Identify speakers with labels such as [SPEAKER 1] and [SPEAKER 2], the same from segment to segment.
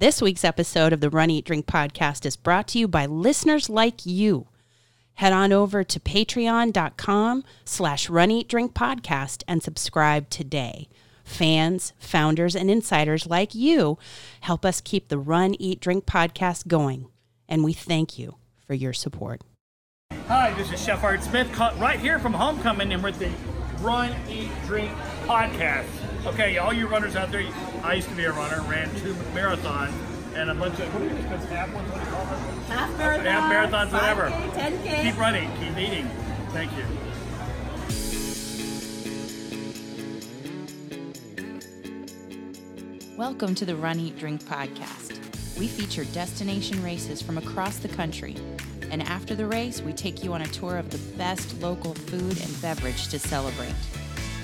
[SPEAKER 1] This week's episode of the Run Eat Drink podcast is brought to you by listeners like you. Head on over to patreon.com slash run eat drink podcast and subscribe today. Fans, founders, and insiders like you help us keep the Run Eat Drink podcast going. And we thank you for your support.
[SPEAKER 2] Hi, this is Chef Art Smith, right here from Homecoming, and we're the Run, Eat, Drink podcast. Okay, all you runners out there, I used to be a runner, ran two marathons, and a bunch of, what do you think, half ones, what do you call them?
[SPEAKER 3] Half marathons,
[SPEAKER 2] Half marathons, whatever.
[SPEAKER 3] 5K, 10K.
[SPEAKER 2] Keep running, keep eating. Thank you.
[SPEAKER 1] Welcome to the Run Eat Drink podcast. We feature destination races from across the country. And after the race, we take you on a tour of the best local food and beverage to celebrate.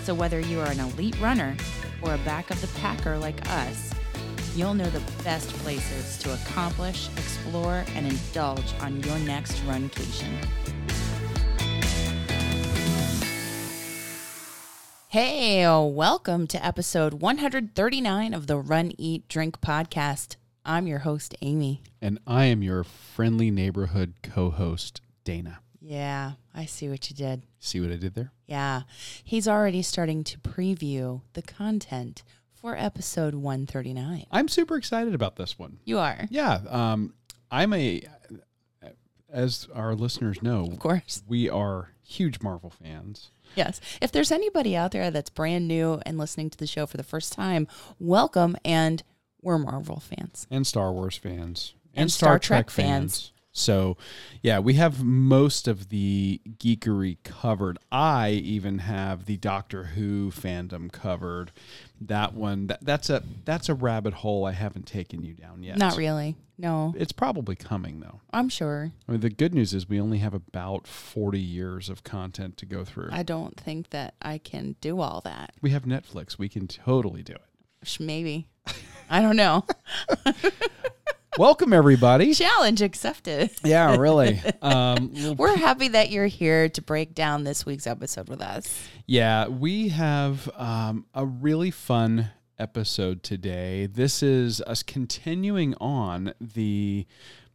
[SPEAKER 1] So whether you are an elite runner or a back of the packer like us, you'll know the best places to accomplish, explore, and indulge on your next runcation. Hey, welcome to episode 139 of the Run, Eat, Drink podcast. I'm your host, Amy.
[SPEAKER 4] And I am your friendly neighborhood co host, Dana.
[SPEAKER 1] Yeah, I see what you did.
[SPEAKER 4] See what I did there?
[SPEAKER 1] Yeah, he's already starting to preview the content for episode 139.
[SPEAKER 4] I'm super excited about this one.
[SPEAKER 1] You are,
[SPEAKER 4] Yeah. Um, I'm a, as our listeners know,
[SPEAKER 1] of course.
[SPEAKER 4] we are huge Marvel fans.
[SPEAKER 1] Yes. If there's anybody out there that's brand new and listening to the show for the first time, welcome. And we're Marvel fans.
[SPEAKER 4] and Star Wars fans
[SPEAKER 1] And Star Trek fans.
[SPEAKER 4] So, yeah, we have most of the geekery covered. I even have the Doctor Who fandom covered. That one, that, that's a that's a rabbit hole I haven't taken you down yet.
[SPEAKER 1] Not really. No,
[SPEAKER 4] It's probably coming though.
[SPEAKER 1] I'm sure.
[SPEAKER 4] I mean, the good news is we only have about 40 years of content to go through.
[SPEAKER 1] I don't think that I can do all that.
[SPEAKER 4] we have Netflix. We can totally do it.
[SPEAKER 1] Maybe. I don't know.
[SPEAKER 4] Welcome, everybody.
[SPEAKER 1] Challenge accepted.
[SPEAKER 4] yeah, really. Um,
[SPEAKER 1] We're happy that you're here to break down this week's episode with us.
[SPEAKER 4] Yeah, we have um, a really fun episode today. This is us continuing on the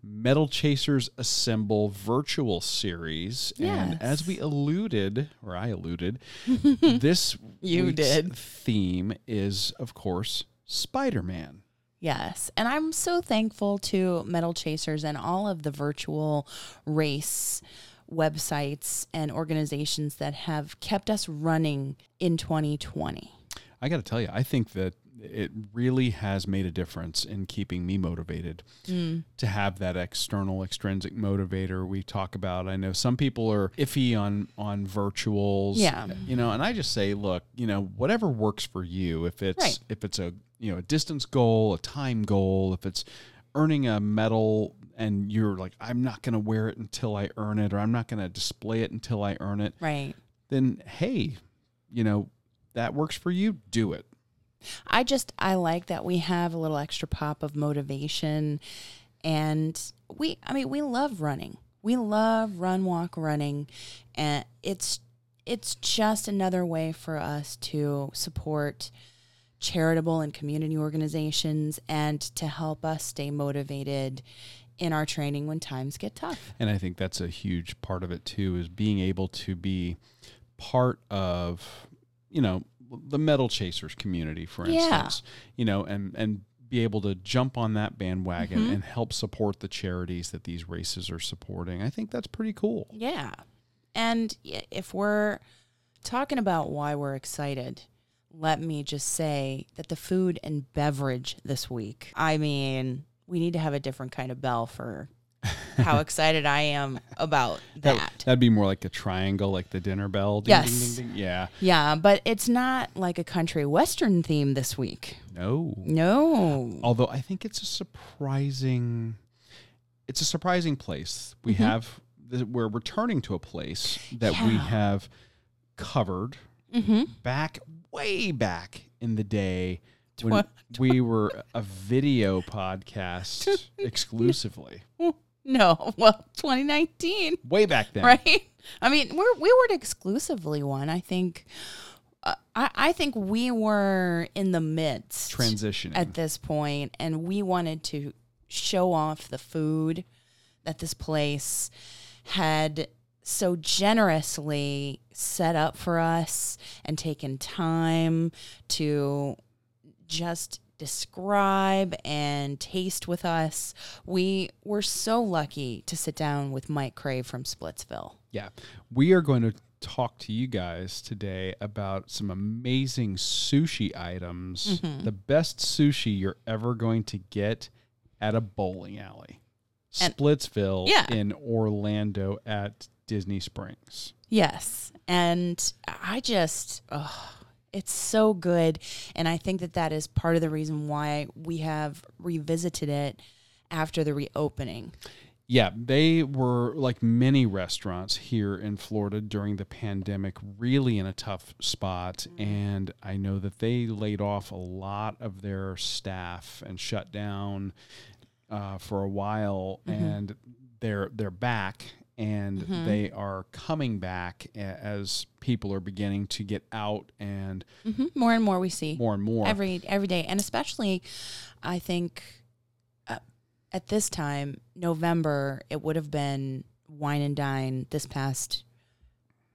[SPEAKER 4] Medal Chasers Assemble virtual series. And as we alluded, or I alluded, this
[SPEAKER 1] You
[SPEAKER 4] week's
[SPEAKER 1] did.
[SPEAKER 4] theme is, of course, Spider Man.
[SPEAKER 1] Yes. And I'm so thankful to Medal Chasers and all of the virtual race websites and organizations that have kept us running in 2020.
[SPEAKER 4] I got to tell you, I think that it really has made a difference in keeping me motivated
[SPEAKER 1] Mm.
[SPEAKER 4] to have that external extrinsic motivator we talk about. I know some people are iffy on on virtuals,
[SPEAKER 1] Yeah.
[SPEAKER 4] you know, and I just say, look, you know, whatever works for you. If it's
[SPEAKER 1] Right.
[SPEAKER 4] if it's a you know a distance goal, a time goal, if it's earning a medal and you're like, I'm not going to wear it until I earn it, or I'm not going to display it until I earn it,
[SPEAKER 1] Right.
[SPEAKER 4] then hey, you know, that works for you, do it.
[SPEAKER 1] I just I like that we have a little extra pop of motivation and we I mean we love running. We love run walk running and it's it's just another way for us to support charitable and community organizations and to help us stay motivated in our training when times get tough.
[SPEAKER 4] And I think that's a huge part of it too, is being able to be part of, you know, the medal chasers community, for
[SPEAKER 1] Yeah.
[SPEAKER 4] instance, you know, and, and be able to jump on that bandwagon
[SPEAKER 1] Mm-hmm.
[SPEAKER 4] and help support the charities that these races are supporting. I think that's pretty cool.
[SPEAKER 1] Yeah. And if we're talking about why we're excited, let me just say that the food and beverage this week, I mean, we need to have a different kind of bell for how excited I am about that.
[SPEAKER 4] That'd be more like a triangle, like the dinner bell. Ding,
[SPEAKER 1] Yes.
[SPEAKER 4] Ding, ding. Yeah.
[SPEAKER 1] Yeah, but it's not like a country western theme this week.
[SPEAKER 4] No.
[SPEAKER 1] No.
[SPEAKER 4] Although I think it's a surprising, it's a surprising place. We
[SPEAKER 1] Mm-hmm.
[SPEAKER 4] have we're returning to a place that we have covered
[SPEAKER 1] Mm-hmm.
[SPEAKER 4] back way back in the day when we were a video podcast exclusively.
[SPEAKER 1] No. Well, 2019.
[SPEAKER 4] Way back then.
[SPEAKER 1] right? I mean, we're we weren't exclusively one. I think uh, I, I think we were in the midst
[SPEAKER 4] Transitioning.
[SPEAKER 1] at this point, and we wanted to show off the food that this place had so generously set up for us and taken time to just describe and taste with us. We were so lucky to sit down with Mike Crave from Splitsville.
[SPEAKER 4] Yeah. We are going to talk to you guys today about some amazing sushi items.
[SPEAKER 1] Mm-hmm.
[SPEAKER 4] The best sushi you're ever going to get at a bowling alley.
[SPEAKER 1] And-
[SPEAKER 4] Splitsville
[SPEAKER 1] Yeah.
[SPEAKER 4] in Orlando at Disney Springs.
[SPEAKER 1] Yes. And I just, oh, it's so good. And I think that that is part of the reason why we have revisited it after the reopening.
[SPEAKER 4] Yeah, they were like many restaurants here in Florida during the pandemic, really in a tough spot. And I know that they laid off a lot of their staff and shut down uh, for a while, and they're they're back. And they are coming back as people are beginning to get out and
[SPEAKER 1] hmm More and more we see
[SPEAKER 4] more and more.
[SPEAKER 1] every every day, and especially, I think, uh, at this time, November, it would have been wine and dine. This past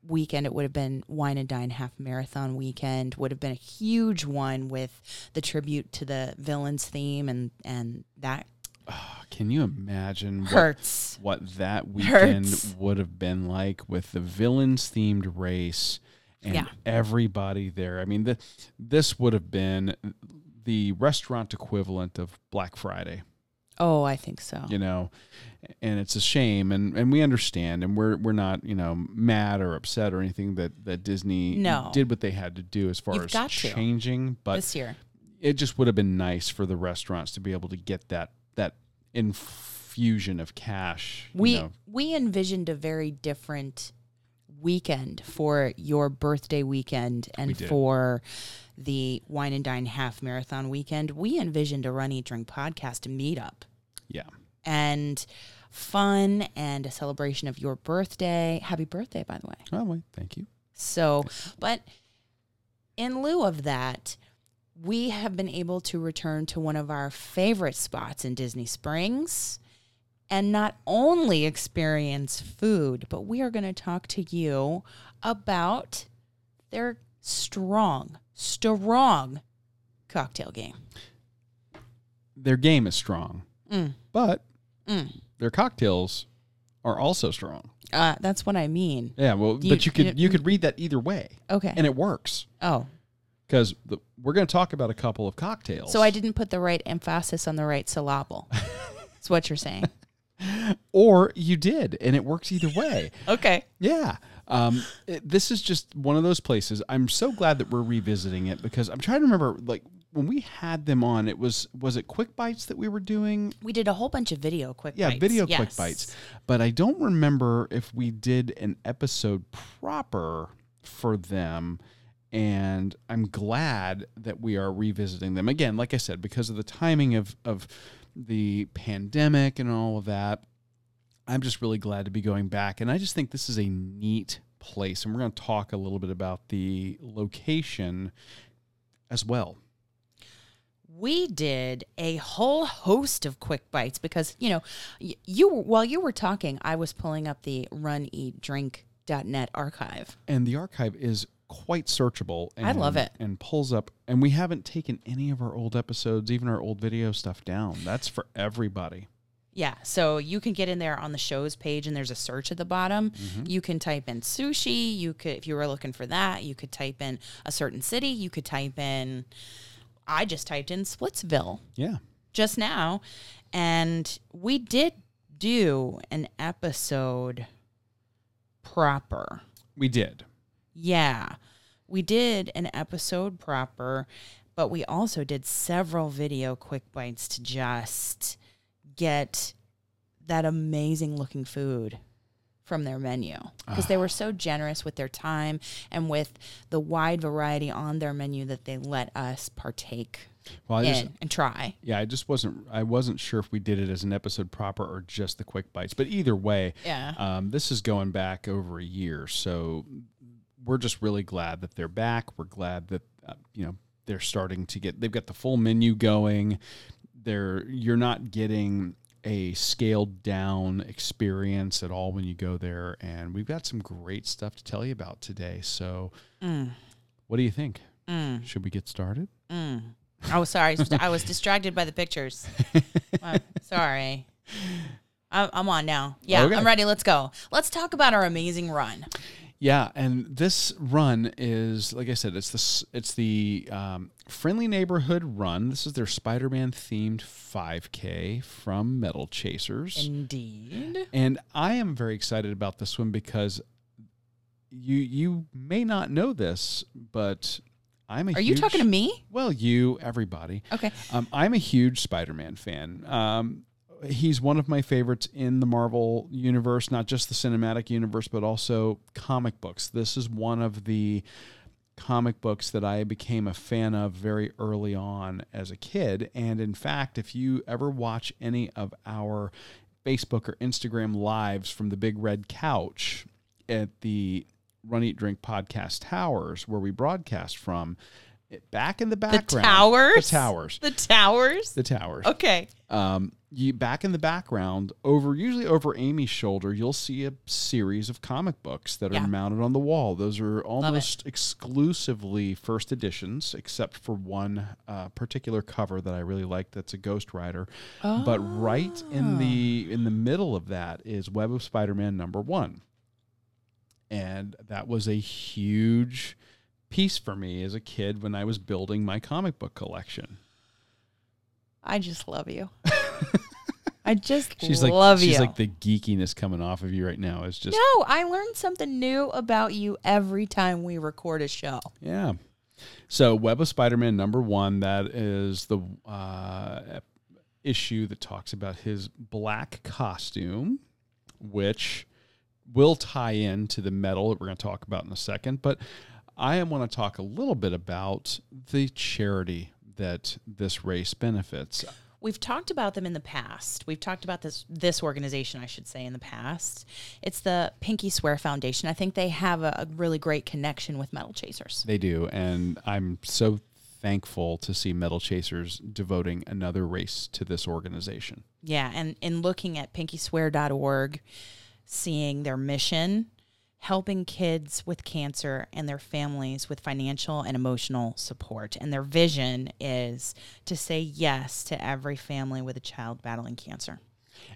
[SPEAKER 1] weekend, it would have been wine and dine half marathon weekend. Would have been a huge one with the tribute to the villains theme, and and that Ah,
[SPEAKER 4] can you imagine what
[SPEAKER 1] hurts.
[SPEAKER 4] what that weekend
[SPEAKER 1] Hurts.
[SPEAKER 4] would have been like with the villains themed race and
[SPEAKER 1] Yeah.
[SPEAKER 4] everybody there. I mean, the, this would have been the restaurant equivalent of Black Friday,
[SPEAKER 1] Oh, I think so.
[SPEAKER 4] you know. And it's a shame and, and we understand and we're we're not, you know, mad or upset or anything that, that Disney
[SPEAKER 1] No.
[SPEAKER 4] did what they had to do as far
[SPEAKER 1] You've
[SPEAKER 4] as
[SPEAKER 1] got to.
[SPEAKER 4] changing, but
[SPEAKER 1] this year.
[SPEAKER 4] it just would have been nice for the restaurants to be able to get that that infusion of cash. you
[SPEAKER 1] We
[SPEAKER 4] know.
[SPEAKER 1] we envisioned a very different weekend for your birthday weekend and
[SPEAKER 4] did.
[SPEAKER 1] for the wine and dine half marathon weekend. We envisioned a run eat drink podcast meetup
[SPEAKER 4] yeah.
[SPEAKER 1] and fun and a celebration of your birthday. Happy birthday, by the way.
[SPEAKER 4] Oh, thank you.
[SPEAKER 1] So, but in lieu of that, we have been able to return to one of our favorite spots in Disney Springs and not only experience food, but we are going to talk to you about their strong, strong cocktail game.
[SPEAKER 4] Their game is strong,
[SPEAKER 1] Mm.
[SPEAKER 4] but
[SPEAKER 1] Mm.
[SPEAKER 4] their cocktails are also strong.
[SPEAKER 1] Uh, that's what I mean.
[SPEAKER 4] Yeah, well,
[SPEAKER 1] You-
[SPEAKER 4] but you could
[SPEAKER 1] you-
[SPEAKER 4] you could read that either way,
[SPEAKER 1] Okay.
[SPEAKER 4] and it works
[SPEAKER 1] oh,
[SPEAKER 4] because we're going to talk about a couple of cocktails.
[SPEAKER 1] so I didn't put the right emphasis on the right syllable. That's what you're saying.
[SPEAKER 4] or you did, and it works either way.
[SPEAKER 1] Okay.
[SPEAKER 4] Yeah. Um, it- this is just one of those places. I'm so glad that we're revisiting it because I'm trying to remember, like when we had them on, it was was it Quick Bites that we were doing?
[SPEAKER 1] We did a whole bunch of video quick
[SPEAKER 4] Yeah,
[SPEAKER 1] bites.
[SPEAKER 4] video Quick Bites. But I don't remember if we did an episode proper for them. And I'm glad that we are revisiting them again. Like I said, because of the timing of of the pandemic and all of that. I'm just really glad to be going back. And I just think this is a neat place. And we're going to talk a little bit about the location as well.
[SPEAKER 1] We did a whole host of quick bites because, you know, you while you were talking, I was pulling up the Run Eat Drink .net archive.
[SPEAKER 4] And the archive is quite searchable. And,
[SPEAKER 1] I love it.
[SPEAKER 4] And pulls up. And we haven't taken any of our old episodes, even our old video stuff down. That's for everybody.
[SPEAKER 1] Yeah, so you can get in there on the shows page and there's a search at the bottom. Mm-hmm. You can type in sushi, you could if you were looking for that, you could type in a certain city, you could type in I just typed in Splitsville.
[SPEAKER 4] Yeah.
[SPEAKER 1] just now, and we did do an episode proper.
[SPEAKER 4] We did.
[SPEAKER 1] Yeah, we did an episode proper, but we also did several video quick bites to just get that amazing looking food from their menu because they were so generous with their time and with the wide variety on their menu that they let us partake
[SPEAKER 4] Well, I
[SPEAKER 1] in
[SPEAKER 4] just,
[SPEAKER 1] and try.
[SPEAKER 4] yeah, I just wasn't, I wasn't sure if we did it as an episode proper or just the quick bites. But either way,
[SPEAKER 1] Yeah.
[SPEAKER 4] um, this is going back over a year. So we're just really glad that they're back. We're glad that uh, you know they're starting to get they've got the full menu going. They're you're not getting a scaled down experience at all when you go there and we've got some great stuff to tell you about today. So
[SPEAKER 1] Mm.
[SPEAKER 4] what do you think?
[SPEAKER 1] Mm.
[SPEAKER 4] Should we get started?
[SPEAKER 1] Mm. Oh, sorry. I was distracted by the pictures. Sorry. I'm on now. Yeah,
[SPEAKER 4] Okay.
[SPEAKER 1] I'm ready. Let's go. Let's talk about our amazing run.
[SPEAKER 4] Yeah, and this run is like I said, it's this it's the um, friendly neighborhood run. This is their Spider-Man themed 5K from Medal Chasers,
[SPEAKER 1] Indeed.
[SPEAKER 4] and I am very excited about this one because you you may not know this, but I'm a
[SPEAKER 1] Are you talking to me?
[SPEAKER 4] Well, you, everybody.
[SPEAKER 1] Okay.
[SPEAKER 4] Um, I'm a huge Spider-Man fan. Um, he's one of my favorites in the Marvel universe, not just the cinematic universe, but also comic books. This is one of the comic books that I became a fan of very early on as a kid. And in fact, if you ever watch any of our Facebook or Instagram lives from the Big Red Couch at the Run Eat Drink Podcast Towers, where we broadcast from, it, back in the background.
[SPEAKER 1] The towers?
[SPEAKER 4] the towers,
[SPEAKER 1] The towers?
[SPEAKER 4] the towers.
[SPEAKER 1] Okay.
[SPEAKER 4] Um, you back in the background, over usually over Amy's shoulder, you'll see a series of comic books that are mounted on the wall. Those are almost exclusively first editions, except for one uh, particular cover that I really like. That's a Ghost Rider. oh. But right in the in the middle of that is Web of Spider-Man number one, and that was a huge piece for me as a kid when I was building my comic book collection.
[SPEAKER 1] I just love you. I just
[SPEAKER 4] She's like
[SPEAKER 1] love
[SPEAKER 4] she's
[SPEAKER 1] you.
[SPEAKER 4] like the geekiness coming off of you right now. It's just
[SPEAKER 1] no, I learn something new about you every time we record a show.
[SPEAKER 4] yeah. So Web of Spider-Man number one, that is the uh, issue that talks about his black costume, which will tie into the medal that we're going to talk about in a second. But I want to talk a little bit about the charity that this race benefits.
[SPEAKER 1] We've talked about them in the past. We've talked about this this organization, I should say, in the past. It's the Pinky Swear Foundation. I think they have a, a really great connection with Medal Chasers.
[SPEAKER 4] They do, and I'm so thankful to see Medal Chasers devoting another race to this organization.
[SPEAKER 1] Yeah, and in looking at pinkyswear.org, seeing their mission, helping kids with cancer and their families with financial and emotional support. And their vision is to say yes to every family with a child battling cancer.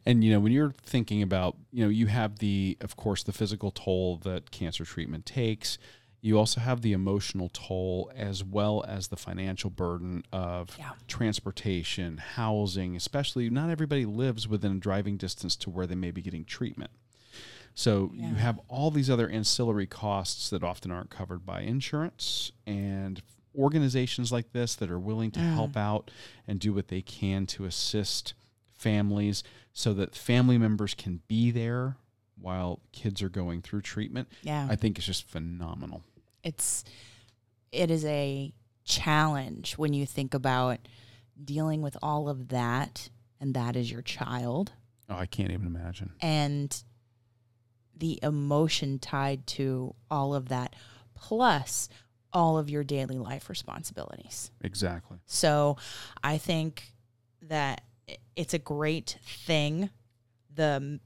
[SPEAKER 4] And you know, when you're thinking about, you know, you have the of course the physical toll that cancer treatment takes. You also have the emotional toll as well as the financial burden of
[SPEAKER 1] Yeah.
[SPEAKER 4] transportation, housing, especially not everybody lives within a driving distance to where they may be getting treatment. So you have all these other ancillary costs that often aren't covered by insurance and organizations like this that are willing to help out and do what they can to assist families so that family members can be there while kids are going through treatment.
[SPEAKER 1] Yeah.
[SPEAKER 4] I think it's just phenomenal.
[SPEAKER 1] it's it is a challenge when you think about dealing with all of that and that is your child
[SPEAKER 4] Oh, I can't even imagine.
[SPEAKER 1] and the emotion tied to all of that plus all of your daily life responsibilities
[SPEAKER 4] Exactly.
[SPEAKER 1] so i think that it's a great thing the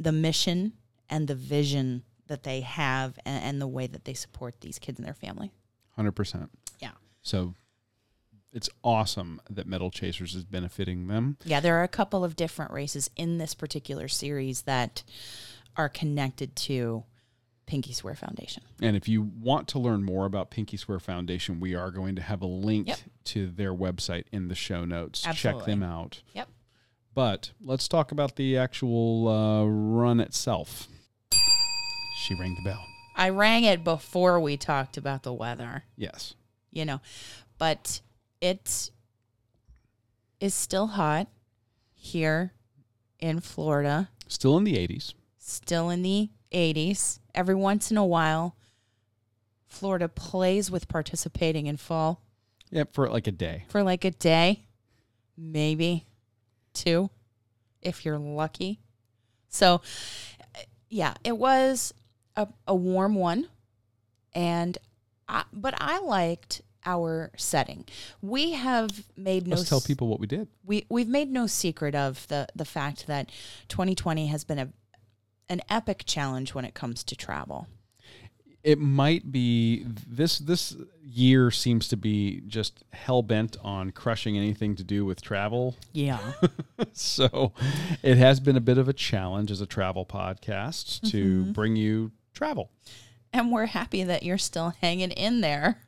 [SPEAKER 1] the mission and the vision that they have and, and the way that they support these kids and their family
[SPEAKER 4] 100%.
[SPEAKER 1] Yeah.
[SPEAKER 4] So it's awesome that Medal Chasers is benefiting them.
[SPEAKER 1] Yeah, there are a couple of different races in this particular series that are connected to Pinky Swear Foundation.
[SPEAKER 4] And if you want to learn more about Pinky Swear Foundation, we are going to have a link
[SPEAKER 1] Yep.
[SPEAKER 4] to their website in the show notes. Check them out.
[SPEAKER 1] Yep.
[SPEAKER 4] But let's talk about the actual uh, run itself. She rang the bell.
[SPEAKER 1] I rang it before we talked about the weather,
[SPEAKER 4] Yes.
[SPEAKER 1] you know, but it is still hot here in Florida,
[SPEAKER 4] Still in the 80s.
[SPEAKER 1] Still in the 80s. Every once in a while, Florida plays with participating in fall.
[SPEAKER 4] Yep, for like a day.
[SPEAKER 1] for like a day, maybe two, if you're lucky. So, yeah, it was a, a warm one. and I, but I liked our setting. We have made no
[SPEAKER 4] Let's tell people what we did.
[SPEAKER 1] we we've made no secret of the the fact that 2020 has been a an epic challenge when it comes to travel.
[SPEAKER 4] It might be this this year seems to be just hell bent on crushing anything to do with travel.
[SPEAKER 1] Yeah.
[SPEAKER 4] so it has been a bit of a challenge as a travel podcast to
[SPEAKER 1] Mm-hmm.
[SPEAKER 4] bring you travel.
[SPEAKER 1] and we're happy that you're still hanging in there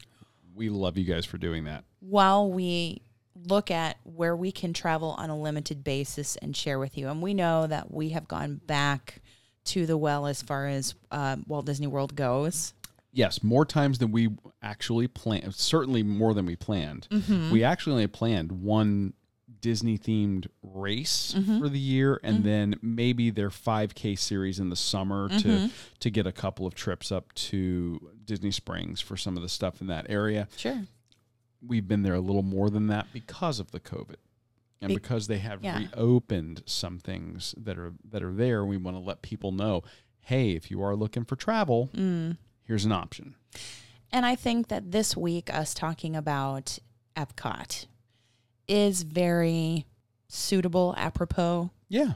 [SPEAKER 4] We love you guys for doing that.
[SPEAKER 1] while we look at where we can travel on a limited basis and share with you. And we know that we have gone back to the well as far as um, Walt Disney World goes.
[SPEAKER 4] Yes, more times than we actually planned. Certainly more than we planned. Mm-hmm. We actually only planned one Disney themed race mm-hmm. for the year, and mm-hmm. then maybe their 5K series in the summer to to get a couple of trips up to Disney Springs for some of the stuff in that area.
[SPEAKER 1] Sure.
[SPEAKER 4] We've been there a little more than that because of the COVID. And
[SPEAKER 1] Be-
[SPEAKER 4] because they have
[SPEAKER 1] yeah.
[SPEAKER 4] reopened some things that are that are there, we want to let people know, hey, if you are looking for travel,
[SPEAKER 1] Mm.
[SPEAKER 4] here's an option.
[SPEAKER 1] And I think that this week, us talking about Epcot is very suitable, apropos,
[SPEAKER 4] Yeah,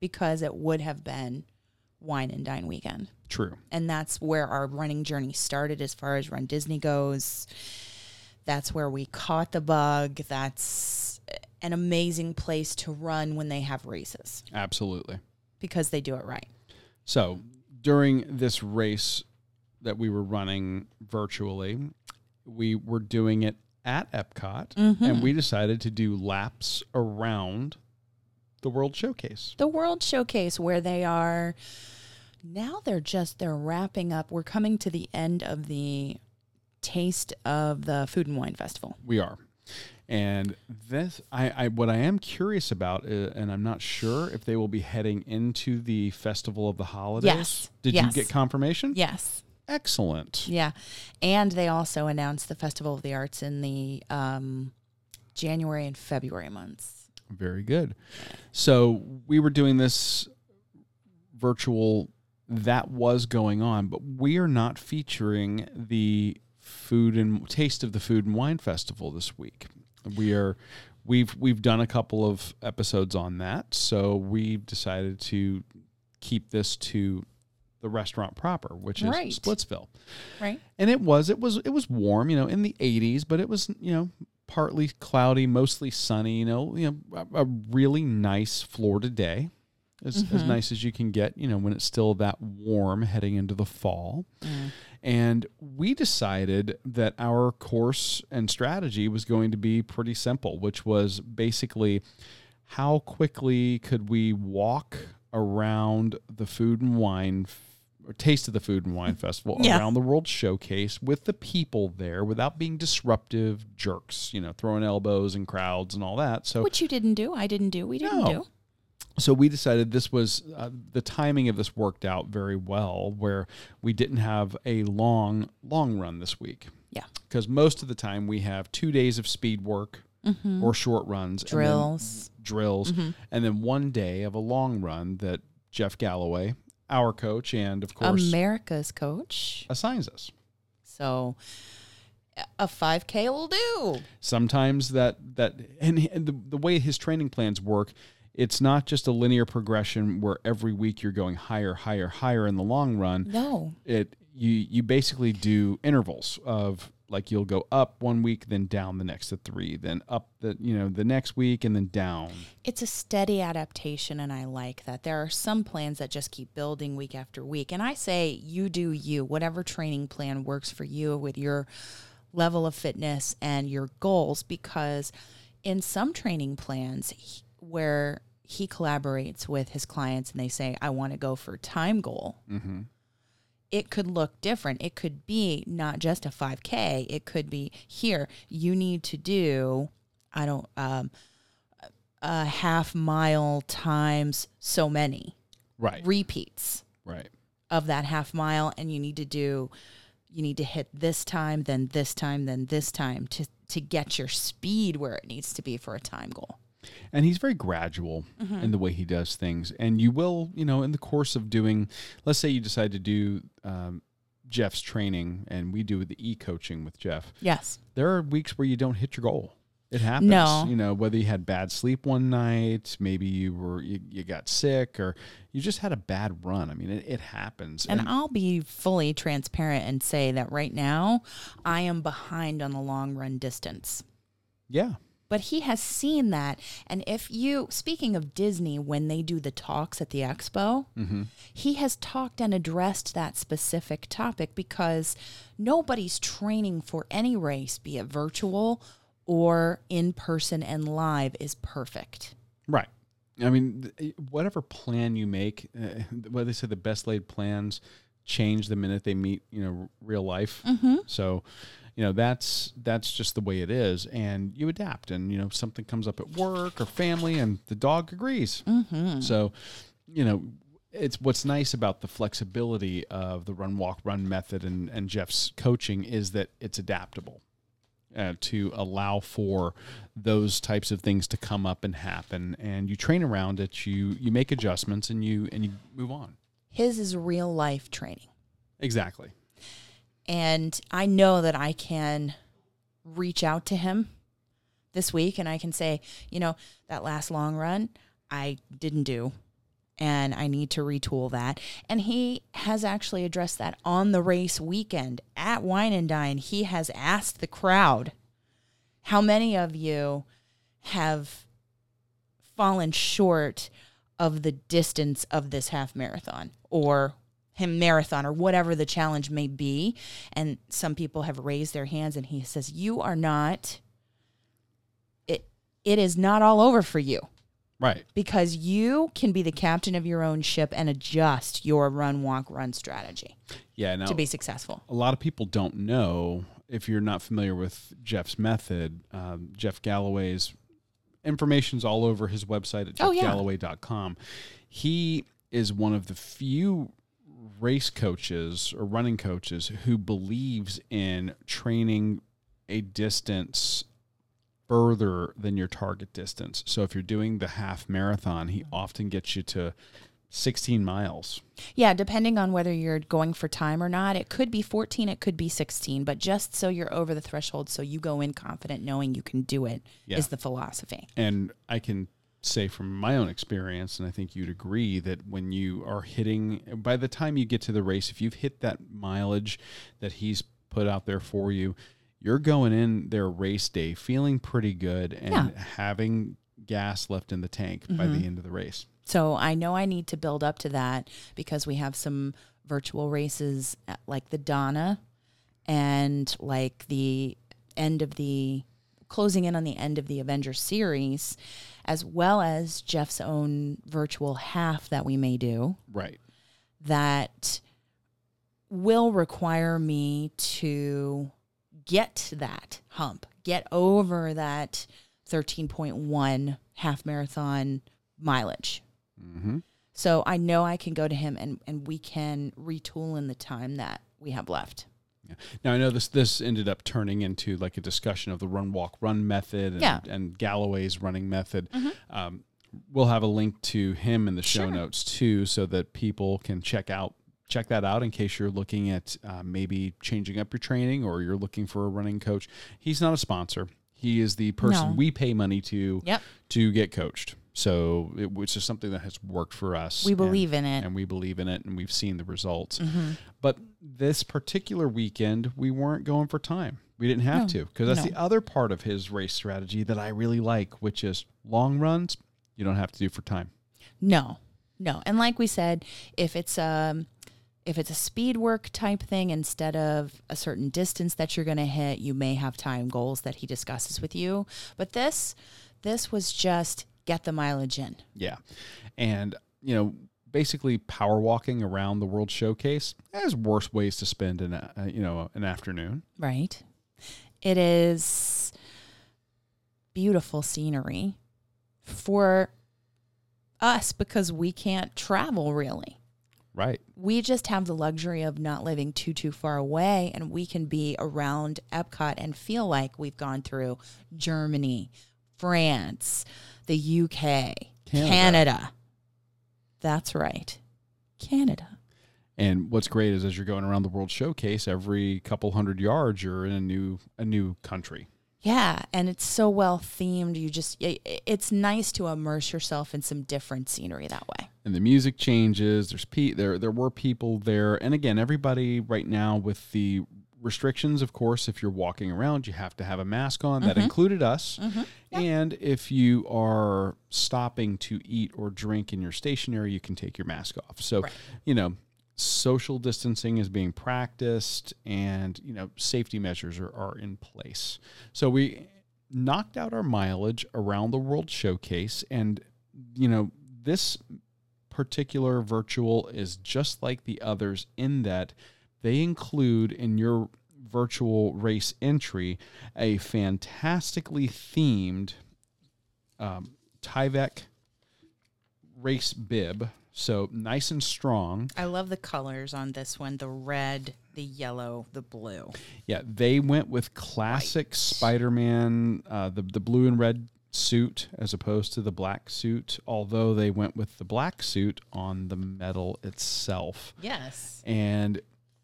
[SPEAKER 1] because it would have been wine and dine weekend.
[SPEAKER 4] true.
[SPEAKER 1] And that's where our running journey started as far as Run Disney goes. That's where we caught the bug. That's an amazing place to run when they have races
[SPEAKER 4] Absolutely.
[SPEAKER 1] because they do it right.
[SPEAKER 4] So during this race that we were running virtually, we were doing it at Epcot, and mm-hmm. we decided to do laps around the World Showcase.
[SPEAKER 1] the World Showcase where they are now they're just they're wrapping up. We're coming to the end of the taste of the Food and Wine Festival.
[SPEAKER 4] We are. And this, I, I, what I am curious about, uh, and I'm not sure if they will be heading into the Festival of the Holidays.
[SPEAKER 1] Yes.
[SPEAKER 4] Did you get confirmation?
[SPEAKER 1] Yes.
[SPEAKER 4] Excellent.
[SPEAKER 1] Yeah. And they also announced the Festival of the Arts in the um, January and February months.
[SPEAKER 4] Very good. So we were doing this virtual that was going on, but we are not featuring the food and taste of the food and wine festival this week. We are we've we've done a couple of episodes on that, so we've decided to keep this to the restaurant proper, which is
[SPEAKER 1] Right.
[SPEAKER 4] Splitsville.
[SPEAKER 1] Right?
[SPEAKER 4] and it was it was it was warm you know in the 80s but it was you know partly cloudy mostly sunny you know you know a, a really nice florida day as, as mm-hmm. nice as you can get you know when it's still that warm heading into the fall mm. And we decided that our course and strategy was going to be pretty simple which was basically how quickly could we walk around the food and wine or taste of the food and wine festival
[SPEAKER 1] Yeah.
[SPEAKER 4] around the world showcase with the people there without being disruptive jerks you know throwing elbows and crowds and all that so
[SPEAKER 1] Which you didn't do. I didn't do. We didn't
[SPEAKER 4] No.
[SPEAKER 1] do.
[SPEAKER 4] So we decided this was uh, the timing of this worked out very well where we didn't have a long long run this week
[SPEAKER 1] Yeah.
[SPEAKER 4] because most of the time we have two days of speed work or short runs
[SPEAKER 1] Drills.
[SPEAKER 4] drills and then one day of a long run that jeff galloway our coach and of course
[SPEAKER 1] America's coach.
[SPEAKER 4] assigns us
[SPEAKER 1] So a 5K will do.
[SPEAKER 4] sometimes that that and, and the, the way his training plans work it's not just a linear progression where every week you're going higher higher higher in the long run
[SPEAKER 1] No.
[SPEAKER 4] it you you basically do intervals of like you'll go up one week then down the next to three then up the you know the next week and then down
[SPEAKER 1] It's a steady adaptation, and I like that. There are some plans that just keep building week after week. And I say, you do you, whatever training plan works for you with your level of fitness and your goals, because in some training plans where he collaborates with his clients and they say, I want to go for time goal. It could look different. It could be not just a 5K. It could be here, you need to do, I don't, um, a half mile times so many
[SPEAKER 4] right
[SPEAKER 1] repeats
[SPEAKER 4] right
[SPEAKER 1] of that half mile and you need to do you need to hit this time then this time then this time to to get your speed where it needs to be for a time goal
[SPEAKER 4] and he's very gradual in the way he does things and you will you know in the course of doing let's say you decide to do um, Jeff's training and we do the e coaching with Jeff,
[SPEAKER 1] Yes.
[SPEAKER 4] there are weeks where you don't hit your goal. It happens.
[SPEAKER 1] No.
[SPEAKER 4] You know, whether you had bad sleep one night, maybe you were you, you got sick or you just had a bad run. I mean, it, it happens.
[SPEAKER 1] And I'll be fully transparent and say that right now I am behind on the long run distance.
[SPEAKER 4] yeah.
[SPEAKER 1] But he has seen that. And if you, speaking of Disney, when they do the talks at the expo, mm-hmm. he has talked and addressed that specific topic because nobody's training for any race, be it virtual or in person and live, is perfect.
[SPEAKER 4] Right. I mean, eh, whatever plan you make, uh, what they say, the best laid plans change the minute they meet, you know, real life. Mm-hmm. So, you know, that's that's just the way it is, and you adapt. And you know, something comes up at work or family, and the dog agrees. So, you know, it's what's nice about the flexibility of the run walk run method and and Jeff's coaching is that it's adaptable uh, to allow for those types of things to come up and happen and you train around it you you make adjustments and you and you move on
[SPEAKER 1] His is real life training.
[SPEAKER 4] exactly
[SPEAKER 1] And I know that I can reach out to him this week and I can say, you know, that last long run I didn't do and I need to retool that. And he has actually addressed that on the race weekend at Wine and Dine. He has asked the crowd, how many of you have fallen short of the distance of this half marathon or him marathon or whatever the challenge may be. And some people have raised their hands and he says you are not it it is not all over for you.
[SPEAKER 4] Right.
[SPEAKER 1] Because you can be the captain of your own ship and adjust your run walk run strategy
[SPEAKER 4] yeah now
[SPEAKER 1] to be successful.
[SPEAKER 4] a lot of people don't know if you're not familiar with jeff's method um, jeff galloway's information's all over his website at
[SPEAKER 1] Oh, yeah.
[SPEAKER 4] jeffgalloway.com he is one of the few race coaches or running coaches who believes in training a distance further than your target distance. So if you're doing the half marathon, he often gets you to 16 miles.
[SPEAKER 1] yeah depending on whether you're going for time or not it could be 14 it could be 16 but just so you're over the threshold so you go in confident knowing you can do it is
[SPEAKER 4] Yeah.
[SPEAKER 1] the philosophy
[SPEAKER 4] And I can say from my own experience, and I think you'd agree that when you are hitting, by the time you get to the race, if you've hit that mileage that he's put out there for you, you're going in their race day feeling pretty good and
[SPEAKER 1] Yeah.
[SPEAKER 4] having gas left in the tank by the mm-hmm. end of the race.
[SPEAKER 1] So I know I need to build up to that because we have some virtual races at, like the Donna and like the end of the closing in on the end of the Avengers series, as well as Jeff's own virtual half that we may do
[SPEAKER 4] Right.
[SPEAKER 1] that will require me to get that hump, get over that 13.1 half marathon mileage.
[SPEAKER 4] Mm-hmm.
[SPEAKER 1] So I know I can go to him and, and we can retool in the time that we have left.
[SPEAKER 4] Yeah. Now I know this this ended up turning into like a discussion of the run walk run method and,
[SPEAKER 1] Yeah. Mm-hmm.
[SPEAKER 4] and Galloway's running method. Um, we'll have a link to him in the show
[SPEAKER 1] Sure.
[SPEAKER 4] notes too, so that people can check out check that out in case you're looking at uh, maybe changing up your training or you're looking for a running coach. He's not a sponsor. He is the person
[SPEAKER 1] No.
[SPEAKER 4] we pay money to
[SPEAKER 1] Yep.
[SPEAKER 4] to get coached. So it, which is something that has worked for us.
[SPEAKER 1] We
[SPEAKER 4] and-
[SPEAKER 1] believe in it.
[SPEAKER 4] and we believe in it and we've seen the results.
[SPEAKER 1] Mm-hmm.
[SPEAKER 4] But this particular weekend, we weren't going for time. We didn't have
[SPEAKER 1] No,
[SPEAKER 4] to because that's
[SPEAKER 1] no.
[SPEAKER 4] the other part of his race strategy that I really like, which is long runs. You don't have to do for time.
[SPEAKER 1] No, no. And like we said, if it's um if it's a speed work type thing instead of a certain distance that you're going to hit, you may have time goals that he discusses with you. But this this was just get the mileage in.
[SPEAKER 4] Yeah, and you know, basically power walking around the World Showcase has worse ways to spend an uh, you know an afternoon.
[SPEAKER 1] Right. It is beautiful scenery for us because we can't travel really.
[SPEAKER 4] Right.
[SPEAKER 1] we just have the luxury of not living too too far away and we can be around Epcot and feel like we've gone through Germany, France, the UK,
[SPEAKER 4] Canada.
[SPEAKER 1] Canada. That's right. Canada.
[SPEAKER 4] And what's great is as you're going around the World Showcase, every couple hundred yards, you're in a new a new country.
[SPEAKER 1] Yeah, and it's so well themed. You just i- i- it's nice to immerse yourself in some different scenery that way.
[SPEAKER 4] and the music changes. There's pe- there there were people there, and again, everybody right now with the restrictions. Of course, if you're walking around, you have to have a mask on. That mm-hmm. included us. Mm-hmm. And if you are stopping to eat or drink in your stationary, you can take your mask off. So, you know. Social distancing is being practiced, and you know safety measures are, are in place. So we knocked out our mileage around the World Showcase, and you know this particular virtual is just like the others in that they include in your virtual race entry a fantastically themed um, Tyvek race bib. So nice and strong.
[SPEAKER 1] I love the colors on this one: the red, the yellow, the blue.
[SPEAKER 4] Yeah, they went with classic Spider-Man, uh, the the blue and red suit as opposed to the black suit. Although they went with the black suit on the medal itself.
[SPEAKER 1] Yes.
[SPEAKER 4] and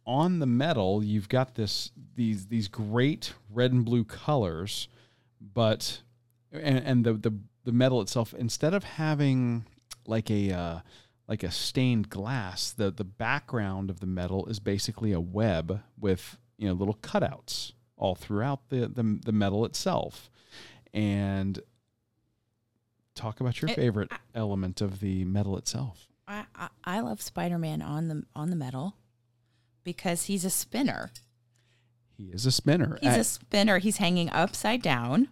[SPEAKER 4] on the medal you've got this these these great red and blue colors but and, and the, the the medal itself instead of having like a uh, like a stained glass the the background of the medal is basically a web with you know little cutouts all throughout the the, the medal itself. And talk about your
[SPEAKER 1] It-
[SPEAKER 4] favorite element of the medal itself.
[SPEAKER 1] I, I I love Spider Man on the on the medal because he's a spinner.
[SPEAKER 4] he is a spinner
[SPEAKER 1] He's
[SPEAKER 4] Uh,
[SPEAKER 1] a spinner. He's hanging upside down.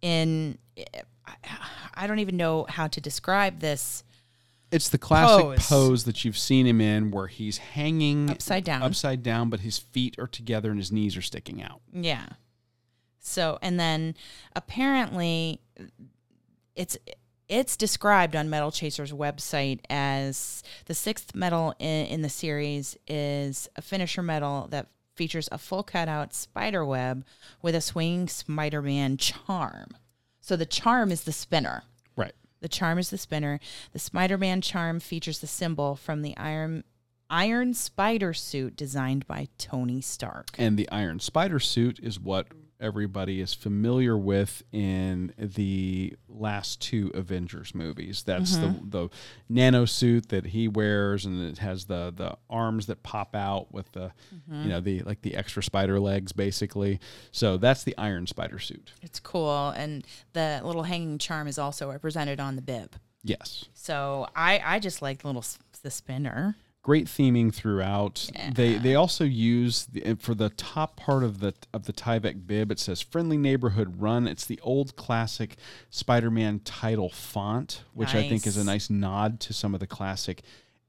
[SPEAKER 1] In I, I don't even know how to describe this.
[SPEAKER 4] It's the classic
[SPEAKER 1] Pose.
[SPEAKER 4] pose. that you've seen him in where he's hanging
[SPEAKER 1] Upside down.
[SPEAKER 4] upside down, but his feet are together and his knees are sticking out.
[SPEAKER 1] Yeah. So and then apparently it's it's described on Medal Chaser's website as the sixth medal in, in the series is a finisher medal that features a full cutout spider web with a swinging Spider-Man charm. So the charm is the spinner.
[SPEAKER 4] Right.
[SPEAKER 1] The charm is the spinner. The Spider-Man charm features the symbol from the Iron Iron Spider suit designed by Tony Stark.
[SPEAKER 4] And the Iron Spider suit is what everybody is familiar with in the last two Avengers movies. That's
[SPEAKER 1] Mm-hmm.
[SPEAKER 4] the the nano suit that he wears and it has the the arms that pop out with the
[SPEAKER 1] Mm-hmm.
[SPEAKER 4] you know the like the extra spider legs basically. So that's the Iron Spider suit.
[SPEAKER 1] It's cool, and the little hanging charm is also represented on the bib.
[SPEAKER 4] Yes.
[SPEAKER 1] So I I just like the little the spinner.
[SPEAKER 4] Great theming throughout. They they also use the, for the top part of the of the Tyvek bib. It says "Friendly Neighborhood Run." It's the old classic Spider-Man title font, which I think is a
[SPEAKER 1] Nice.
[SPEAKER 4] nice nod to some of the classic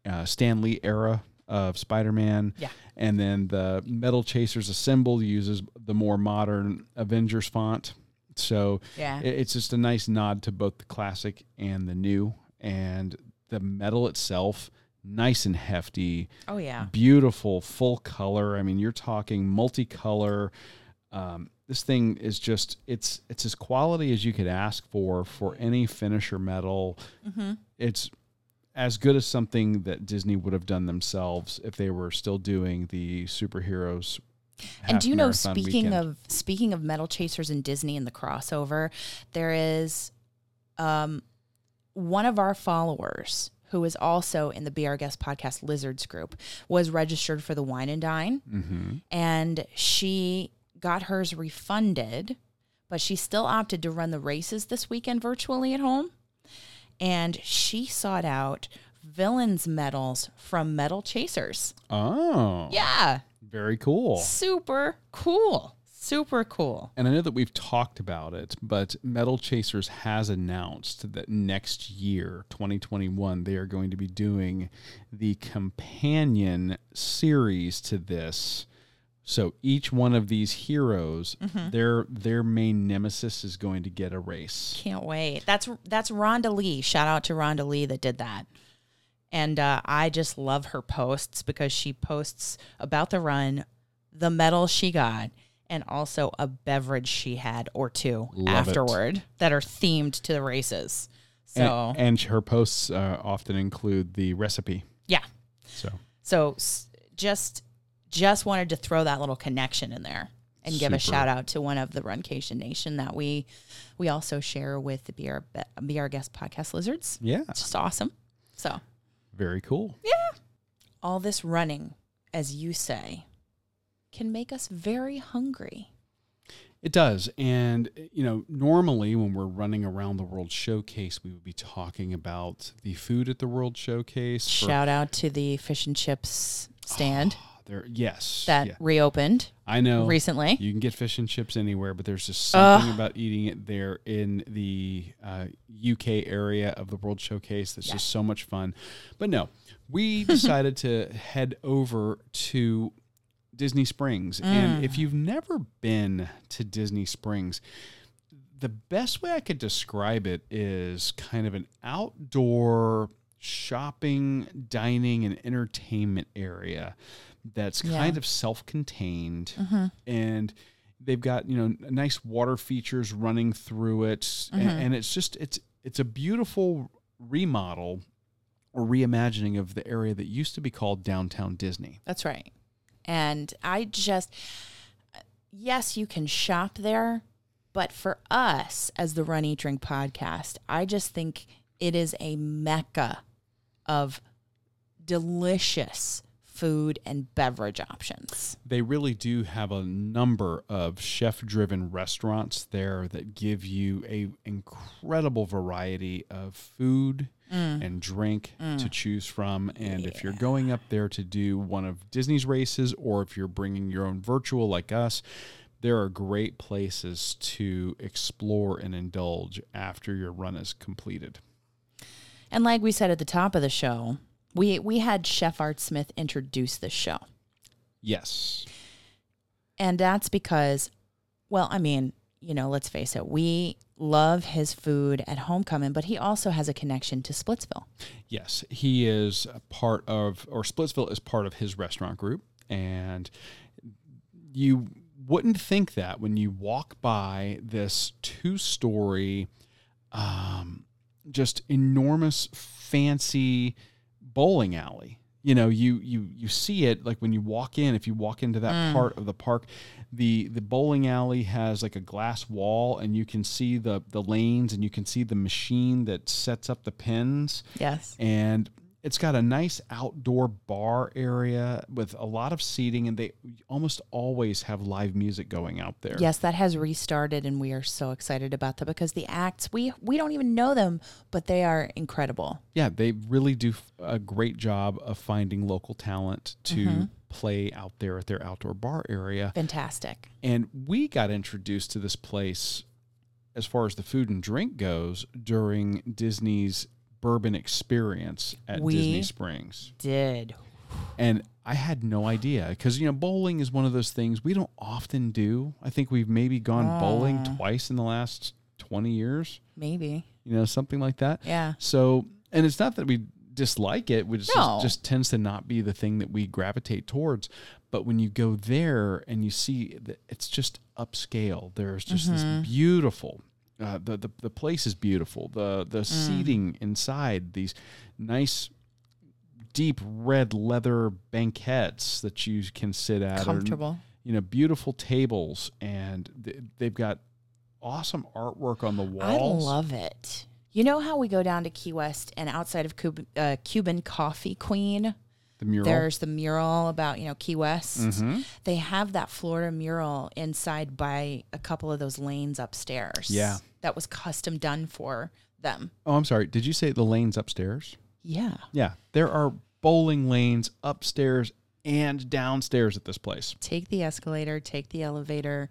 [SPEAKER 4] uh, Stan Lee era of Spider-Man.
[SPEAKER 1] Yeah.
[SPEAKER 4] And then the Medal Chasers Assemble uses the more modern Avengers font. So
[SPEAKER 1] Yeah.
[SPEAKER 4] it- it's just a nice nod to both the classic and the new. And the medal itself, nice and hefty,
[SPEAKER 1] Oh yeah,
[SPEAKER 4] beautiful, full color. I mean, you're talking multicolor. Um, this thing is just it's it's as quality as you could ask for for any finisher medal.
[SPEAKER 1] Mm-hmm.
[SPEAKER 4] It's as good as something that Disney would have done themselves if they were still doing the superheroes.
[SPEAKER 1] and do you know speaking
[SPEAKER 4] weekend.
[SPEAKER 1] of speaking of medal chasers and Disney and the crossover, there is um one of our followers who is also in the Be Our Guest podcast Lizards group was registered for the Wine and Dine.
[SPEAKER 4] Mhm.
[SPEAKER 1] and she got hers refunded, but she still opted to run the races this weekend virtually at home. And she sought out villains medals from Medal Chasers.
[SPEAKER 4] Oh,
[SPEAKER 1] Yeah,
[SPEAKER 4] very cool.
[SPEAKER 1] super cool. Super cool.
[SPEAKER 4] And I know that we've talked about it, but Medal Chasers has announced that next year, 2021, they are going to be doing the companion series to this. So each one of these heroes, their their main nemesis is going to get a race.
[SPEAKER 1] Can't wait. That's that's Rhonda Lee. Shout out to Rhonda Lee that did that. And uh, I just love her posts because she posts about the run, the medal she got, and also a beverage she had or two
[SPEAKER 4] Love it.
[SPEAKER 1] afterward that are themed to the races. So
[SPEAKER 4] And, and her posts uh, often include the recipe.
[SPEAKER 1] yeah.
[SPEAKER 4] So
[SPEAKER 1] So just just wanted to throw that little connection in there and give a shout out to one of the Runcation Nation that we we also share with the Be Our, Be- Be Our Guest podcast lizards.
[SPEAKER 4] Yeah.
[SPEAKER 1] It's just awesome. So
[SPEAKER 4] Very cool. Yeah.
[SPEAKER 1] All this running, as you say, can make us very hungry.
[SPEAKER 4] It does. And, you know, normally when we're running around the World Showcase, we would be talking about the food at the World Showcase. for-
[SPEAKER 1] Shout out to the fish and chips stand
[SPEAKER 4] there, yes.
[SPEAKER 1] that
[SPEAKER 4] yeah.
[SPEAKER 1] reopened
[SPEAKER 4] I know.
[SPEAKER 1] recently.
[SPEAKER 4] You can get fish and chips anywhere, but there's just something about eating it there in the uh, UK area of the World Showcase that's just so much fun. But no, we decided to head over to Disney Springs. And if mm. you've never been to Disney Springs, the best way I could describe it is kind of an outdoor shopping, dining, and entertainment area that's
[SPEAKER 1] Yeah.
[SPEAKER 4] kind of self-contained mm-hmm. and they've got you know nice water features running through it a- mm-hmm. and, it's just it's it's a beautiful remodel or reimagining of the area that used to be called downtown disney
[SPEAKER 1] That's right. And I just, yes, you can shop there, but for us as the Run Eat Drink podcast, I just think it is a mecca of delicious food and beverage options.
[SPEAKER 4] they really do have a number of chef driven restaurants there that give you a incredible variety of food Mm. and drink to mm. choose from. And if you're going up there to do one of disney's races or if you're bringing your own virtual like us there are great places to explore and indulge after your run is completed.
[SPEAKER 1] And like we said at the top of the show, we we had Chef Art Smith introduce the show.
[SPEAKER 4] yes.
[SPEAKER 1] And that's because, well, I mean, you know, let's face it, we love his food at Homecoming, but he also has a connection to Splitsville.
[SPEAKER 4] Yes, he is a part of, or Splitsville is part of his restaurant group. And you wouldn't think that when you walk by this two story, um, just enormous, fancy bowling alley. You know, you you you see it like when you walk in. If you walk into that mm. part of the park, the the bowling alley has like a glass wall, and you can see the the lanes, and you can see the machine that sets up the pins
[SPEAKER 1] Yes.
[SPEAKER 4] and it's got a nice outdoor bar area with a lot of seating and they almost always have live music going out there
[SPEAKER 1] Yes, that has restarted and we are so excited about that because the acts we we don't even know them, but they are incredible.
[SPEAKER 4] yeah they really do a great job of finding local talent to mm-hmm. play out there at their outdoor bar area
[SPEAKER 1] Fantastic.
[SPEAKER 4] and we got introduced to this place as far as the food and drink goes during disney's bourbon experience at
[SPEAKER 1] We-
[SPEAKER 4] disney springs
[SPEAKER 1] Did.
[SPEAKER 4] and I had no idea because you know bowling is one of those things we don't often do. I think we've maybe gone bowling twice in the last twenty years,
[SPEAKER 1] Maybe.
[SPEAKER 4] you know, something like that.
[SPEAKER 1] Yeah.
[SPEAKER 4] So, and it's not that we dislike it; which
[SPEAKER 1] No.
[SPEAKER 4] just, just tends to not be the thing that we gravitate towards. But when you go there and you see that it's just upscale, there's just
[SPEAKER 1] Mm-hmm.
[SPEAKER 4] this beautiful. Uh, the, the the place is beautiful. The
[SPEAKER 1] Mm.
[SPEAKER 4] the seating inside these nice deep red leather banquettes that you can sit at. or,
[SPEAKER 1] Comfortable.
[SPEAKER 4] you know, beautiful tables, and th- they've got awesome artwork on the walls.
[SPEAKER 1] I love it. You know how we go down to Key West and outside of Cub- uh, Cuban Coffee Queen,
[SPEAKER 4] the mural.
[SPEAKER 1] there's the mural about, you know, Key West.
[SPEAKER 4] Mhm.
[SPEAKER 1] They have that Florida mural inside by a couple of those lanes upstairs.
[SPEAKER 4] Yeah.
[SPEAKER 1] That was custom done for them.
[SPEAKER 4] Oh, I'm sorry. Did you say the lanes upstairs?
[SPEAKER 1] Yeah.
[SPEAKER 4] Yeah, there are bowling lanes upstairs and downstairs at this place,
[SPEAKER 1] Take the escalator, take the elevator.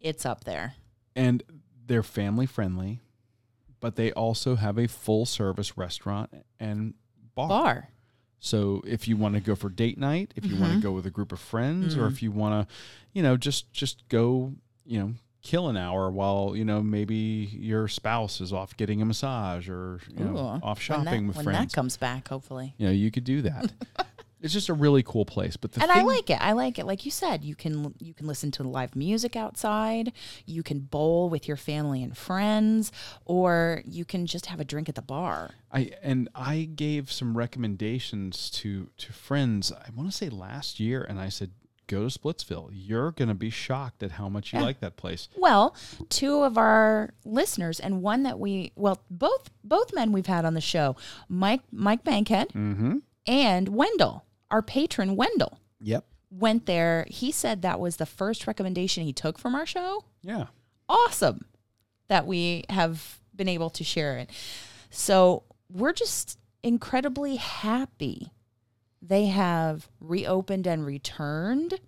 [SPEAKER 1] It's up there.
[SPEAKER 4] and they're family friendly, but they also have a full service restaurant and bar.
[SPEAKER 1] Bar.
[SPEAKER 4] So if you want to go for date night, if you want to mm-hmm. go with a group of friends, or if mm-hmm. you want to, you know, just just go, you know, kill an hour while you know maybe your spouse is off getting a massage or you know
[SPEAKER 1] Ooh.
[SPEAKER 4] off
[SPEAKER 1] When that-
[SPEAKER 4] shopping with
[SPEAKER 1] when
[SPEAKER 4] friends.
[SPEAKER 1] that comes back, hopefully.
[SPEAKER 4] you know, you could do that. it's just a really cool place. But the
[SPEAKER 1] and I like it. I like it. Like you said, you can you can listen to live music outside. You can bowl with your family and friends, or you can just have a drink at the bar.
[SPEAKER 4] I and I gave some recommendations to to friends. I want to say last year, and I said, "Go to Splitsville. You're gonna be shocked at how much you like that place."
[SPEAKER 1] Well, two of our listeners and one that we well both both men we've had on the show, Mike Mike Bankhead
[SPEAKER 4] Mm-hmm.
[SPEAKER 1] and Wendell, our patron Wendell,
[SPEAKER 4] Yep.
[SPEAKER 1] went there. He said that was the first recommendation he took from our show.
[SPEAKER 4] Yeah.
[SPEAKER 1] awesome that we have been able to share it. So we're just incredibly happy they have reopened and returned.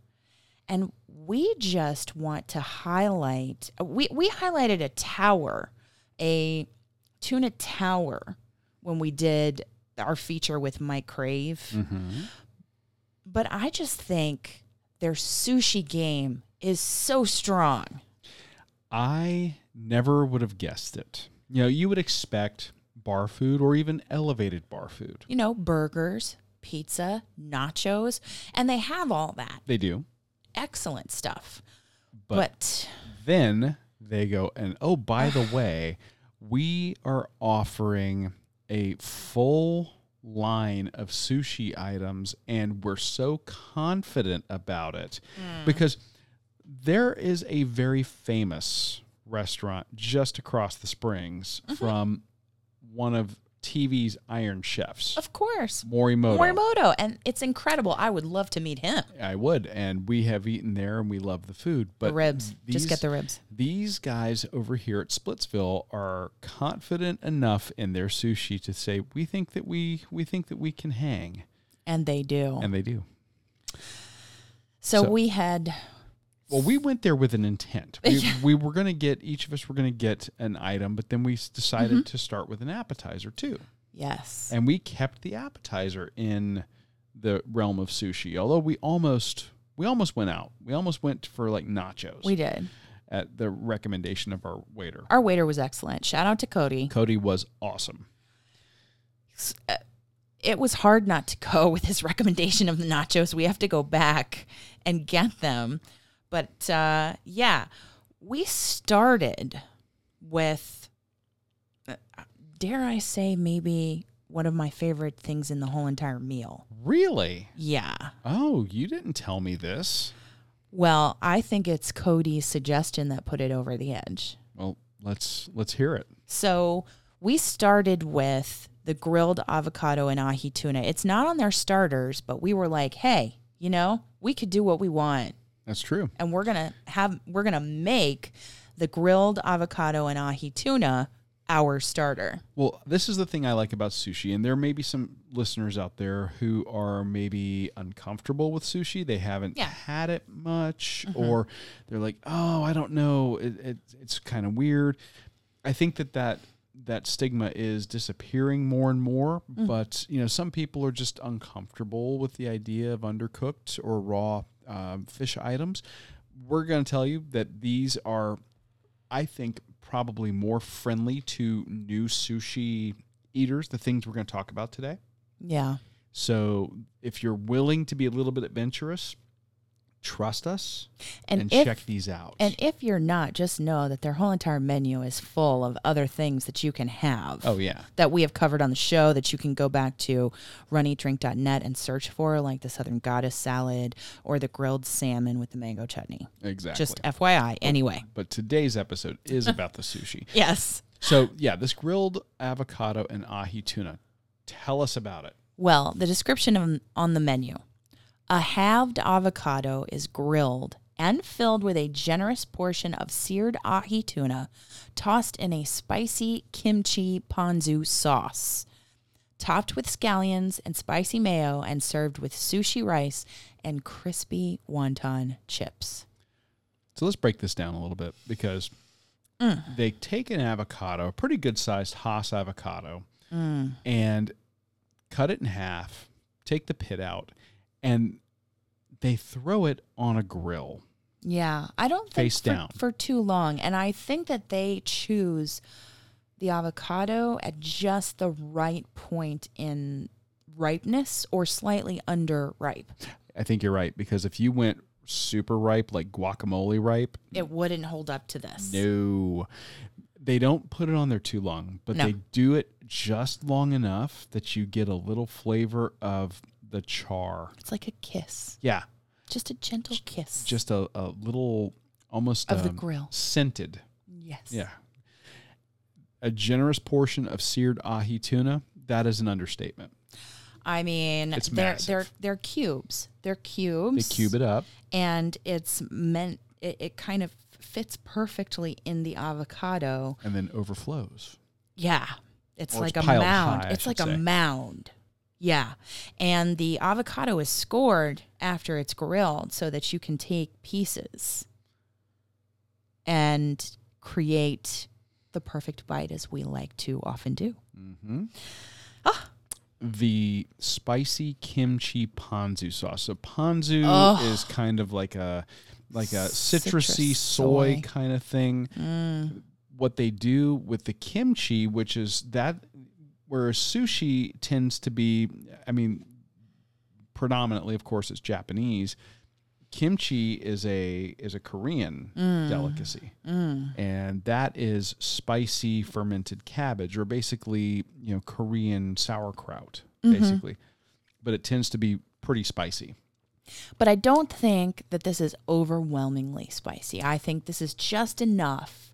[SPEAKER 1] And we just want to highlight we, we highlighted a tower, a tuna tower when we did our feature with Mike Crave.
[SPEAKER 4] Mm-hmm.
[SPEAKER 1] But I just think their sushi game is so strong.
[SPEAKER 4] I never would have guessed it. You know, you would expect bar food or even elevated bar food.
[SPEAKER 1] you know, burgers, pizza, nachos, and they have all that
[SPEAKER 4] They do.
[SPEAKER 1] excellent stuff.
[SPEAKER 4] But,
[SPEAKER 1] But,
[SPEAKER 4] then they go and oh, by the way, we are offering a full line of sushi items and we're so confident about it hmm. because there is a very famous restaurant just across the springs mm-hmm. from one of TV's Iron Chefs,
[SPEAKER 1] of course,
[SPEAKER 4] Morimoto.
[SPEAKER 1] Morimoto, and it's incredible. I would love to meet him.
[SPEAKER 4] I would, and we have eaten there, and we love the food. But
[SPEAKER 1] The ribs, just get the ribs.
[SPEAKER 4] These guys over here at Splitsville are confident enough in their sushi to say we think that we we think that we can hang,
[SPEAKER 1] And they do.
[SPEAKER 4] and they do.
[SPEAKER 1] so,
[SPEAKER 4] so-
[SPEAKER 1] we had,
[SPEAKER 4] Well, we went there with an intent. We, we were going to get each of us were going to get an item, but then we decided
[SPEAKER 1] Mm-hmm.
[SPEAKER 4] to start with an appetizer too,
[SPEAKER 1] yes.
[SPEAKER 4] and we kept the appetizer in the realm of sushi. Although we almost we almost went out. We almost went for like nachos.
[SPEAKER 1] we did.
[SPEAKER 4] at the recommendation of our waiter.
[SPEAKER 1] Our waiter was excellent. Shout out to Cody.
[SPEAKER 4] Cody was awesome.
[SPEAKER 1] It was hard not to go with his recommendation of the nachos. We have to go back and get them. But uh, yeah, we started with, uh, dare I say, maybe one of my favorite things in the whole entire meal.
[SPEAKER 4] Really?
[SPEAKER 1] Yeah.
[SPEAKER 4] Oh, you didn't tell me this.
[SPEAKER 1] Well, I think it's Cody's suggestion that put it over the edge.
[SPEAKER 4] Well, let's let's hear it.
[SPEAKER 1] So we started with the grilled avocado and ahi tuna. It's not on their starters, but we were like, hey, you know, we could do what we want.
[SPEAKER 4] That's true.
[SPEAKER 1] And we're gonna have we're gonna make the grilled avocado and ahi tuna our starter.
[SPEAKER 4] Well, this is the thing I like about sushi, and there may be some listeners out there who are maybe uncomfortable with sushi. They haven't
[SPEAKER 1] Yeah.
[SPEAKER 4] had it much, mm-hmm. or they're like, "Oh, I don't know, it, it, it's kind of weird." I think that that that stigma is disappearing more and more, mm. but you know, some people are just uncomfortable with the idea of undercooked or raw um, fish items. We're going to tell you that these are I think probably more friendly to new sushi eaters, the things we're going to talk about today.
[SPEAKER 1] Yeah.
[SPEAKER 4] So if you're willing to be a little bit adventurous, trust us
[SPEAKER 1] And,
[SPEAKER 4] and,
[SPEAKER 1] if
[SPEAKER 4] check these out.
[SPEAKER 1] and if you're not, just know that their whole entire menu is full of other things that you can have.
[SPEAKER 4] oh yeah,
[SPEAKER 1] that we have covered on the show that you can go back to runeatdrink.net and search for, like the Southern Goddess salad or the grilled salmon with the mango chutney.
[SPEAKER 4] exactly.
[SPEAKER 1] Just FYI. Anyway.
[SPEAKER 4] but today's episode is about the sushi.
[SPEAKER 1] Yes.
[SPEAKER 4] So yeah, this grilled avocado and ahi tuna. Tell us about it.
[SPEAKER 1] Well, the description of, on the menu a halved avocado is grilled and filled with a generous portion of seared ahi tuna tossed in a spicy kimchi ponzu sauce. Topped with scallions and spicy mayo and served with sushi rice and crispy wonton chips.
[SPEAKER 4] So let's break this down a little bit because mm. they take an avocado, a pretty good sized Hass avocado, mm. and cut it in half, take the pit out, and they throw it on a grill.
[SPEAKER 1] Yeah, I don't think
[SPEAKER 4] Face
[SPEAKER 1] for,
[SPEAKER 4] down.
[SPEAKER 1] for too long, and I think that they choose the avocado at just the right point in ripeness or slightly under ripe.
[SPEAKER 4] I think you're right because if you went super ripe, like guacamole ripe,
[SPEAKER 1] It wouldn't hold up to this.
[SPEAKER 4] no, they don't put it on there too long, but
[SPEAKER 1] No.
[SPEAKER 4] they do it just long enough that you get a little flavor of the char.
[SPEAKER 1] It's like a kiss,
[SPEAKER 4] Yeah,
[SPEAKER 1] just a gentle kiss.
[SPEAKER 4] just a, a little almost
[SPEAKER 1] Of the
[SPEAKER 4] um,
[SPEAKER 1] grill.
[SPEAKER 4] scented.
[SPEAKER 1] yes.
[SPEAKER 4] Yeah. A generous portion of seared ahi tuna, that is an understatement.
[SPEAKER 1] I mean,
[SPEAKER 4] It's
[SPEAKER 1] they're
[SPEAKER 4] massive.
[SPEAKER 1] they're they're cubes. They're cubes.
[SPEAKER 4] They cube it up.
[SPEAKER 1] and it's meant. It, it kind of fits perfectly in the avocado.
[SPEAKER 4] and then overflows.
[SPEAKER 1] Yeah, it's
[SPEAKER 4] Or
[SPEAKER 1] like
[SPEAKER 4] it's
[SPEAKER 1] a mound.
[SPEAKER 4] high,
[SPEAKER 1] it's like
[SPEAKER 4] say.
[SPEAKER 1] a mound. Yeah, and the avocado is scored after it's grilled so that you can take pieces and create the perfect bite, as we like to often do.
[SPEAKER 4] Mm-hmm.
[SPEAKER 1] Ah.
[SPEAKER 4] The spicy kimchi ponzu sauce. So ponzu
[SPEAKER 1] Oh.
[SPEAKER 4] is kind of like a like a
[SPEAKER 1] Citrus
[SPEAKER 4] citrusy soy,
[SPEAKER 1] soy.
[SPEAKER 4] kind of thing.
[SPEAKER 1] Mm.
[SPEAKER 4] What they do with the kimchi, which is that whereas sushi tends to be, I mean, predominantly, of course, it's Japanese. Kimchi is a is a Korean
[SPEAKER 1] Mm.
[SPEAKER 4] delicacy. and that is spicy fermented cabbage or basically you know korean sauerkraut basically but it tends to be pretty spicy
[SPEAKER 1] But I don't think that this is overwhelmingly spicy. I think this is just enough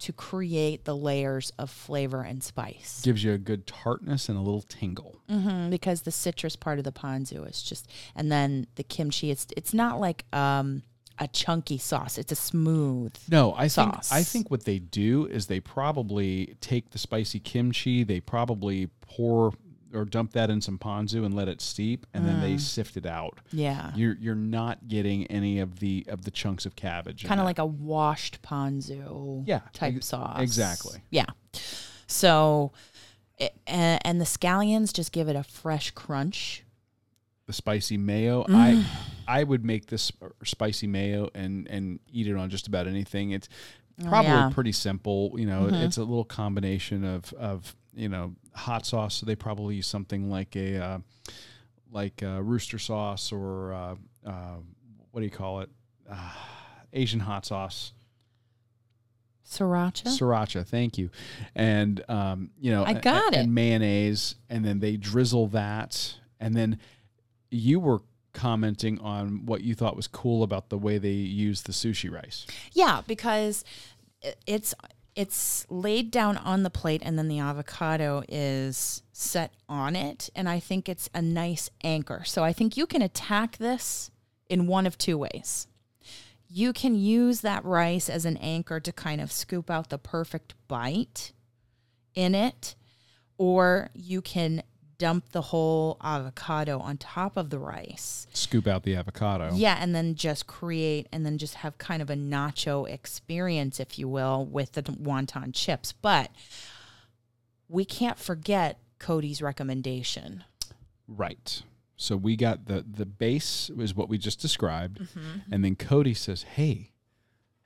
[SPEAKER 1] to create the layers of flavor and spice.
[SPEAKER 4] gives you a good tartness and a little tingle
[SPEAKER 1] hmm because the citrus part of the ponzu is just, and then the kimchi. It's it's not like um, a chunky sauce. It's a smooth.
[SPEAKER 4] no i think i think what they do is they probably take the spicy kimchi they probably pour or dump that in some ponzu and let it steep and then they sift it out
[SPEAKER 1] Yeah,
[SPEAKER 4] you're you're not getting any of the of the chunks of cabbage
[SPEAKER 1] kind of like a washed ponzu.
[SPEAKER 4] Yeah,
[SPEAKER 1] type
[SPEAKER 4] ex-
[SPEAKER 1] sauce.
[SPEAKER 4] exactly.
[SPEAKER 1] Yeah. So, it, and, and the scallions just give it a fresh crunch.
[SPEAKER 4] the spicy mayo.
[SPEAKER 1] Mm.
[SPEAKER 4] I I would make this spicy mayo and and eat it on just about anything. It's probably
[SPEAKER 1] Oh, yeah. Mm-hmm.
[SPEAKER 4] pretty simple. You know, it's a little combination of of you know hot sauce. So they probably use something like a uh, like a rooster sauce or uh, uh, what do you call it? Uh, Asian hot sauce,
[SPEAKER 1] Sriracha.
[SPEAKER 4] sriracha. Thank you, and um, you know,
[SPEAKER 1] I got
[SPEAKER 4] a-
[SPEAKER 1] it.
[SPEAKER 4] And mayonnaise, and then they drizzle that, and then you were commenting on what you thought was cool about the way they use the sushi rice.
[SPEAKER 1] Yeah, because it's it's laid down on the plate and then the avocado is set on it and I think it's a nice anchor. So I think you can attack this in one of two ways. You can use that rice as an anchor to kind of scoop out the perfect bite in it or you can dump the whole avocado on top of the rice
[SPEAKER 4] Scoop out the avocado.
[SPEAKER 1] yeah, and then just create and then just have kind of a nacho experience, if you will, with the wonton chips. But we can't forget Cody's recommendation.
[SPEAKER 4] Right. So we got the the base is what we just described,
[SPEAKER 1] Mm-hmm.
[SPEAKER 4] and then Cody says, "Hey,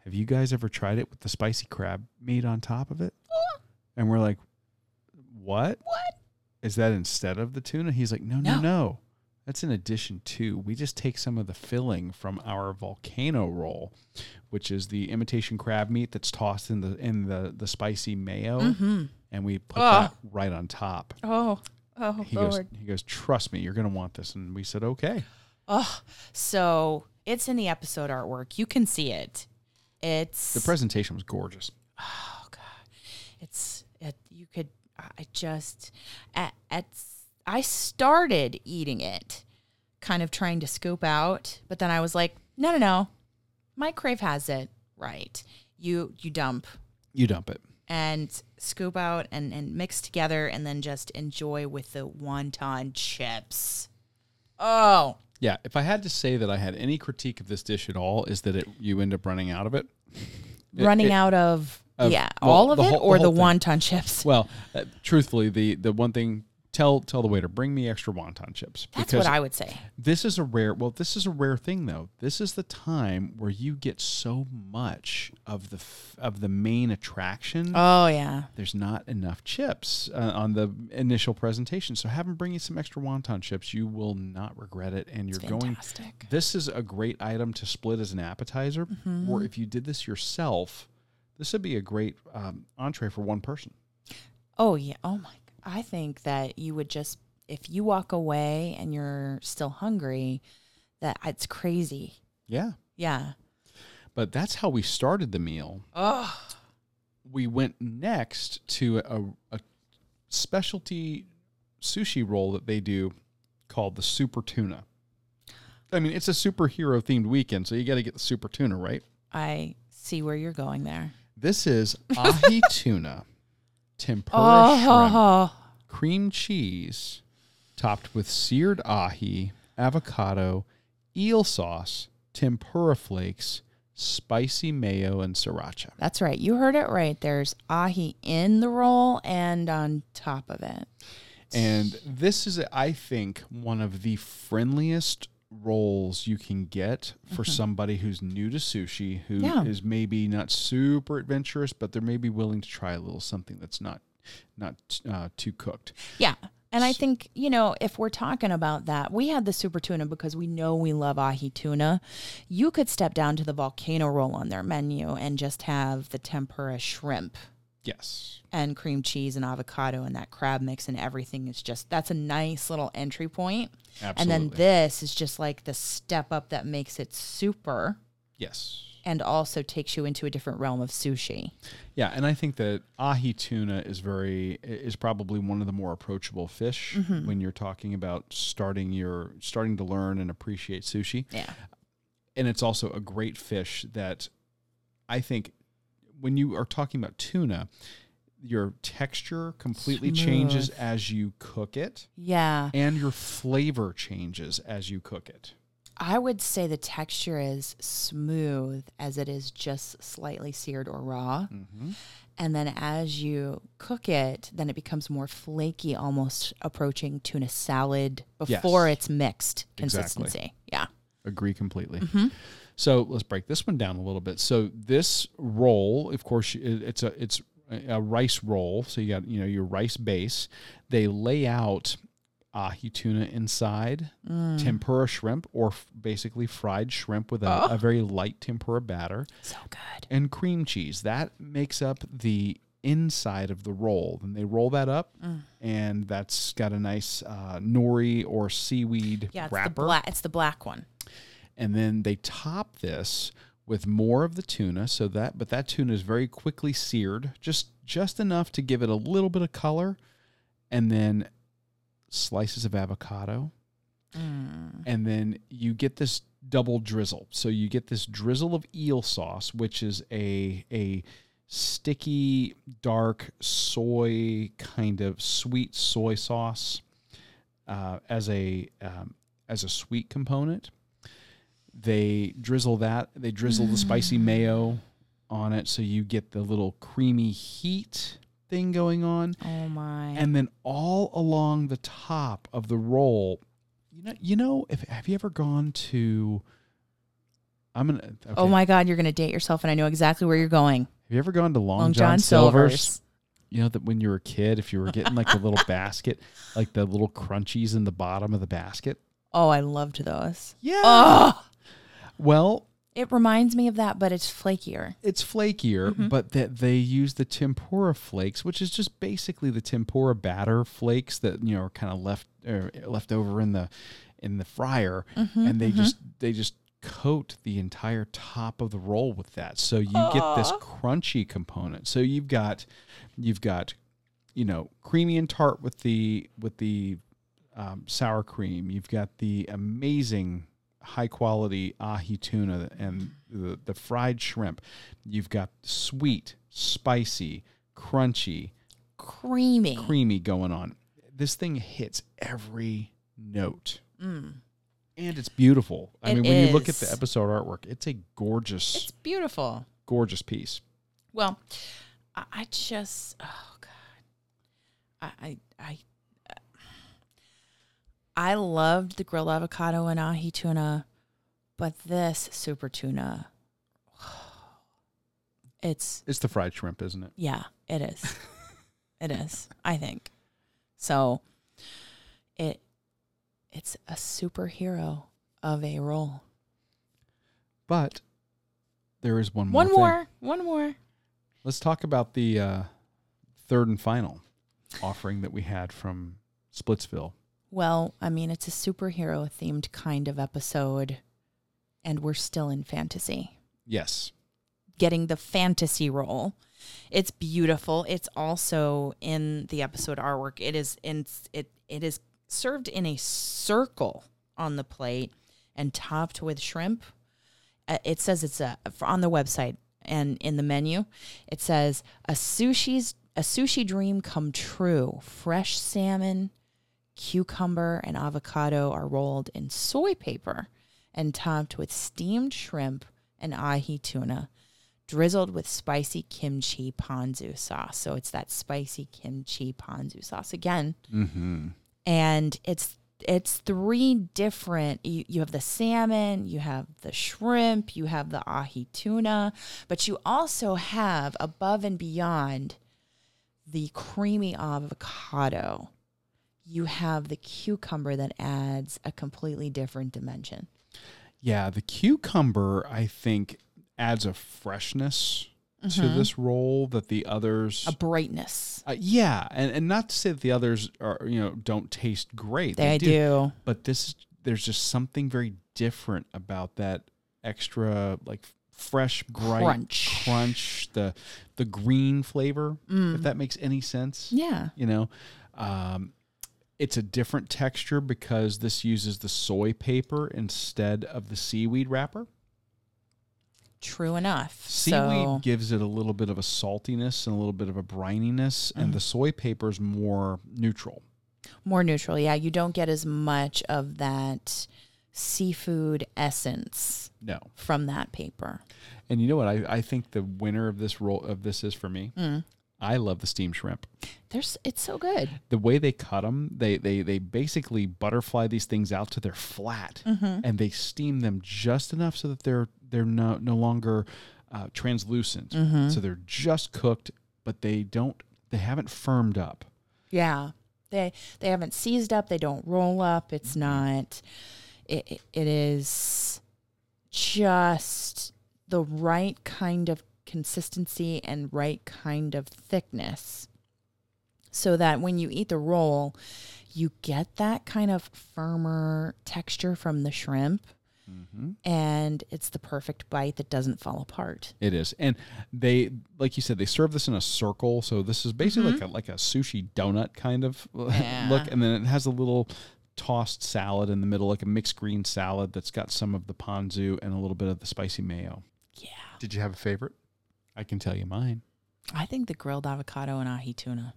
[SPEAKER 4] have you guys ever tried it with the spicy crab meat on top of it?" And we're like, "What?
[SPEAKER 1] What?
[SPEAKER 4] Is that instead of the tuna?" He's like, "No, no,
[SPEAKER 1] No.
[SPEAKER 4] no. That's in addition to. We just take some of the filling from our volcano roll, which is the imitation crab meat that's tossed in the in the the spicy mayo,
[SPEAKER 1] Mm-hmm.
[SPEAKER 4] and we put
[SPEAKER 1] Oh.
[SPEAKER 4] that right on top."
[SPEAKER 1] Oh, oh,
[SPEAKER 4] He goes, he goes, trust me, you're gonna want this, and we said, okay.
[SPEAKER 1] Oh, so it's in the episode artwork. You can see it. It's
[SPEAKER 4] The presentation was gorgeous.
[SPEAKER 1] oh god it's it you could i just at, at i started eating it kind of trying to scoop out but then i was like no no no Mike Crave has it right you you dump
[SPEAKER 4] You dump it.
[SPEAKER 1] and scoop out and and mix together and then just enjoy with the wonton chips oh
[SPEAKER 4] Yeah. If I had to say that I had any critique of this dish at all, is that it you end up running out of it. It-
[SPEAKER 1] running
[SPEAKER 4] it-
[SPEAKER 1] out of,
[SPEAKER 4] of-
[SPEAKER 1] yeah
[SPEAKER 4] well,
[SPEAKER 1] all of it
[SPEAKER 4] whole-
[SPEAKER 1] or
[SPEAKER 4] the
[SPEAKER 1] the, wonton chips?
[SPEAKER 4] Well, uh, truthfully, the the one thing tell tell the waiter bring me extra wonton chips
[SPEAKER 1] That's what I would say.
[SPEAKER 4] this is a rare well this is a rare thing though. This is the time where you get so much of the f- of the main attraction.
[SPEAKER 1] Oh yeah.
[SPEAKER 4] there's not enough chips uh, on the initial presentation. So have them bring you some extra wonton chips. You will not regret it and you're going this is a great item to split as an appetizer
[SPEAKER 1] Mm-hmm.
[SPEAKER 4] or if you did this yourself this would be a great um, entree for one person
[SPEAKER 1] Oh yeah. Oh my. I think that you would just if you walk away and you're still hungry, that it's crazy.
[SPEAKER 4] yeah
[SPEAKER 1] Yeah.
[SPEAKER 4] but that's how we started the meal
[SPEAKER 1] Oh.
[SPEAKER 4] we went next to a, a specialty sushi roll that they do called the super tuna. I mean, it's a superhero themed weekend, so you got to get the super tuna, right?
[SPEAKER 1] I see where you're going there.
[SPEAKER 4] This is ahi tuna, tempura oh, shrimp,
[SPEAKER 1] Oh.
[SPEAKER 4] cream cheese, topped with seared ahi, avocado, eel sauce, tempura flakes, spicy mayo, and sriracha.
[SPEAKER 1] That's right. You heard it right. There's ahi in the roll and on top of it.
[SPEAKER 4] And this is, I think, one of the friendliest rolls you can get for somebody who's new to sushi, who is
[SPEAKER 1] Mm-hmm. Yeah.
[SPEAKER 4] maybe not super adventurous, but they're maybe willing to try a little something that's not not uh, too cooked.
[SPEAKER 1] Yeah. And I think, you know, if we're talking about that, we had the super tuna because we know we love ahi tuna. You could step down to the volcano roll on their menu and just have the tempura shrimp
[SPEAKER 4] Yes.
[SPEAKER 1] and cream cheese and avocado and that crab mix and everything is just that's a nice little entry point. And then this is just like the step up that makes it super
[SPEAKER 4] Yes.
[SPEAKER 1] and also takes you into a different realm of sushi.
[SPEAKER 4] Yeah, and I think that ahi tuna is very is probably one of the more approachable fish
[SPEAKER 1] Mm-hmm.
[SPEAKER 4] when you're talking about starting your starting to learn and appreciate sushi.
[SPEAKER 1] Yeah.
[SPEAKER 4] and it's also a great fish that I think when you are talking about tuna, your texture completely changes as you cook it,
[SPEAKER 1] Yeah.
[SPEAKER 4] and your flavor changes as you cook it.
[SPEAKER 1] I would say the texture is smooth as it is just slightly seared or raw.
[SPEAKER 4] Mm-hmm.
[SPEAKER 1] And then as you cook it, then it becomes more flaky, almost approaching tuna salad before
[SPEAKER 4] Yes.
[SPEAKER 1] it's mixed
[SPEAKER 4] Exactly.
[SPEAKER 1] consistency. Yeah.
[SPEAKER 4] Agree completely.
[SPEAKER 1] Mm-hmm.
[SPEAKER 4] So let's break this one down a little bit. So this roll, of course, it's a it's a rice roll. So you got you know your rice base. They lay out ahi tuna inside,
[SPEAKER 1] Mm.
[SPEAKER 4] tempura shrimp, or f- basically fried shrimp with a,
[SPEAKER 1] Oh.
[SPEAKER 4] a very light tempura batter,
[SPEAKER 1] So good.
[SPEAKER 4] and cream cheese. That makes up the inside of the roll. Then they roll that up,
[SPEAKER 1] Mm.
[SPEAKER 4] and that's got a nice uh, nori or seaweed
[SPEAKER 1] Yeah, it's
[SPEAKER 4] wrapper
[SPEAKER 1] the black it's the black one.
[SPEAKER 4] And then they top this with more of the tuna. So that but that tuna is very quickly seared just just enough to give it a little bit of color and then slices of avocado.
[SPEAKER 1] Mm.
[SPEAKER 4] and then you get this double drizzle. So you get this drizzle of eel sauce which is a a sticky dark soy kind of sweet soy sauce uh, as a um, as a sweet component they drizzle that they drizzle the spicy mm. mayo on it so you get the little creamy heat thing going on
[SPEAKER 1] Oh my.
[SPEAKER 4] and then all along the top of the roll you know you know if have you ever gone to i'm gonna okay.
[SPEAKER 1] Oh my god, you're gonna date yourself and I know exactly where you're going.
[SPEAKER 4] have you ever gone to long,
[SPEAKER 1] Long
[SPEAKER 4] john,
[SPEAKER 1] John
[SPEAKER 4] silver's?
[SPEAKER 1] Silver's.
[SPEAKER 4] you know that when you were a kid if you were getting like the little basket like the little crunchies in the bottom of the basket
[SPEAKER 1] Oh, I loved those.
[SPEAKER 4] yeah
[SPEAKER 1] Oh
[SPEAKER 4] well
[SPEAKER 1] it reminds me of that, but it's flakier.
[SPEAKER 4] it's flakier,
[SPEAKER 1] Mm-hmm.
[SPEAKER 4] but that they use the tempura flakes, which is just basically the tempura batter flakes that you know are kind of left er, left over in the in the fryer,
[SPEAKER 1] Mm-hmm,
[SPEAKER 4] and they just they just coat the entire top of the roll with that, so you get this crunchy component. So you've got you've got you know creamy and tart with the with the um, sour cream. You've got the amazing high quality ahi tuna and the, the fried shrimp. You've got sweet, spicy, crunchy,
[SPEAKER 1] Creamy.
[SPEAKER 4] creamy going on. This thing hits every note.
[SPEAKER 1] Mm.
[SPEAKER 4] And it's beautiful. I
[SPEAKER 1] It
[SPEAKER 4] mean, when you look at the episode artwork, it's a gorgeous,
[SPEAKER 1] It's beautiful.
[SPEAKER 4] gorgeous piece.
[SPEAKER 1] Well, I, I just oh god, I I, I I loved the grilled avocado and ahi tuna, but this super tuna, it's
[SPEAKER 4] It's the fried shrimp, isn't it?
[SPEAKER 1] yeah, it is. it is. I think so. It it's a superhero of a roll.
[SPEAKER 4] But there is one more.
[SPEAKER 1] One
[SPEAKER 4] thing.
[SPEAKER 1] more. One more.
[SPEAKER 4] Let's talk about the uh, third and final offering that we had from Splitsville.
[SPEAKER 1] Well, I mean, it's a superhero themed kind of episode, and we're still in fantasy.
[SPEAKER 4] Yes.
[SPEAKER 1] Getting the fantasy roll. It's beautiful. It's also in the episode artwork. It is in it it is served in a circle on the plate and topped with shrimp. Uh, it says it's a on the website and in the menu. It says a sushi's a sushi dream come true. Fresh salmon, cucumber, and avocado are rolled in soy paper and topped with steamed shrimp and ahi tuna, drizzled with spicy kimchi ponzu sauce. So it's that spicy kimchi ponzu sauce again
[SPEAKER 4] Mm-hmm.
[SPEAKER 1] and it's it's three different you, you have the salmon you have the shrimp you have the ahi tuna but you also have above and beyond the creamy avocado you have the cucumber that adds a completely different dimension
[SPEAKER 4] Yeah, the cucumber I think adds a freshness to
[SPEAKER 1] Mhm.
[SPEAKER 4] this roll that the others.
[SPEAKER 1] a brightness
[SPEAKER 4] Uh, yeah, and and not to say that the others are you know don't taste great.
[SPEAKER 1] they do
[SPEAKER 4] but this there's just something very different about that extra like fresh bright
[SPEAKER 1] Crunch.
[SPEAKER 4] crunch the the green flavor
[SPEAKER 1] Mm.
[SPEAKER 4] if that makes any sense
[SPEAKER 1] yeah
[SPEAKER 4] you know um it's a different texture because this uses the soy paper instead of the seaweed wrapper
[SPEAKER 1] true enough
[SPEAKER 4] seaweed
[SPEAKER 1] so
[SPEAKER 4] gives it a little bit of a saltiness and a little bit of a brininess and
[SPEAKER 1] Mm-hmm.
[SPEAKER 4] the soy paper is more neutral
[SPEAKER 1] more neutral yeah you don't get as much of that seafood essence
[SPEAKER 4] no
[SPEAKER 1] from that paper
[SPEAKER 4] And you know what? I, I think the winner of this roll of this is for me.
[SPEAKER 1] Mm.
[SPEAKER 4] I love the steamed shrimp.
[SPEAKER 1] There's it's so good.
[SPEAKER 4] The way they cut them, they they they basically butterfly these things out to they're flat,
[SPEAKER 1] Mm-hmm.
[SPEAKER 4] and they steam them just enough so that they're they're no no longer uh, translucent.
[SPEAKER 1] Mm-hmm.
[SPEAKER 4] So they're just cooked, but they don't they haven't firmed up.
[SPEAKER 1] Yeah. They they haven't seized up, they don't roll up. It's not it it- it is just the right kind of consistency and right kind of thickness. So that when you eat the roll, you get that kind of firmer texture from the shrimp
[SPEAKER 4] Mm-hmm.
[SPEAKER 1] and it's the perfect bite that doesn't fall apart.
[SPEAKER 4] It is, and they like you said they serve this in a circle. So this is basically
[SPEAKER 1] Mhm.
[SPEAKER 4] like a like a sushi donut kind of
[SPEAKER 1] Yeah.
[SPEAKER 4] look, and then it has a little tossed salad in the middle, like a mixed green salad that's got some of the ponzu and a little bit of the spicy mayo.
[SPEAKER 1] Yeah.
[SPEAKER 4] Did you have a favorite? I can tell you mine.
[SPEAKER 1] I think the grilled avocado and ahi tuna.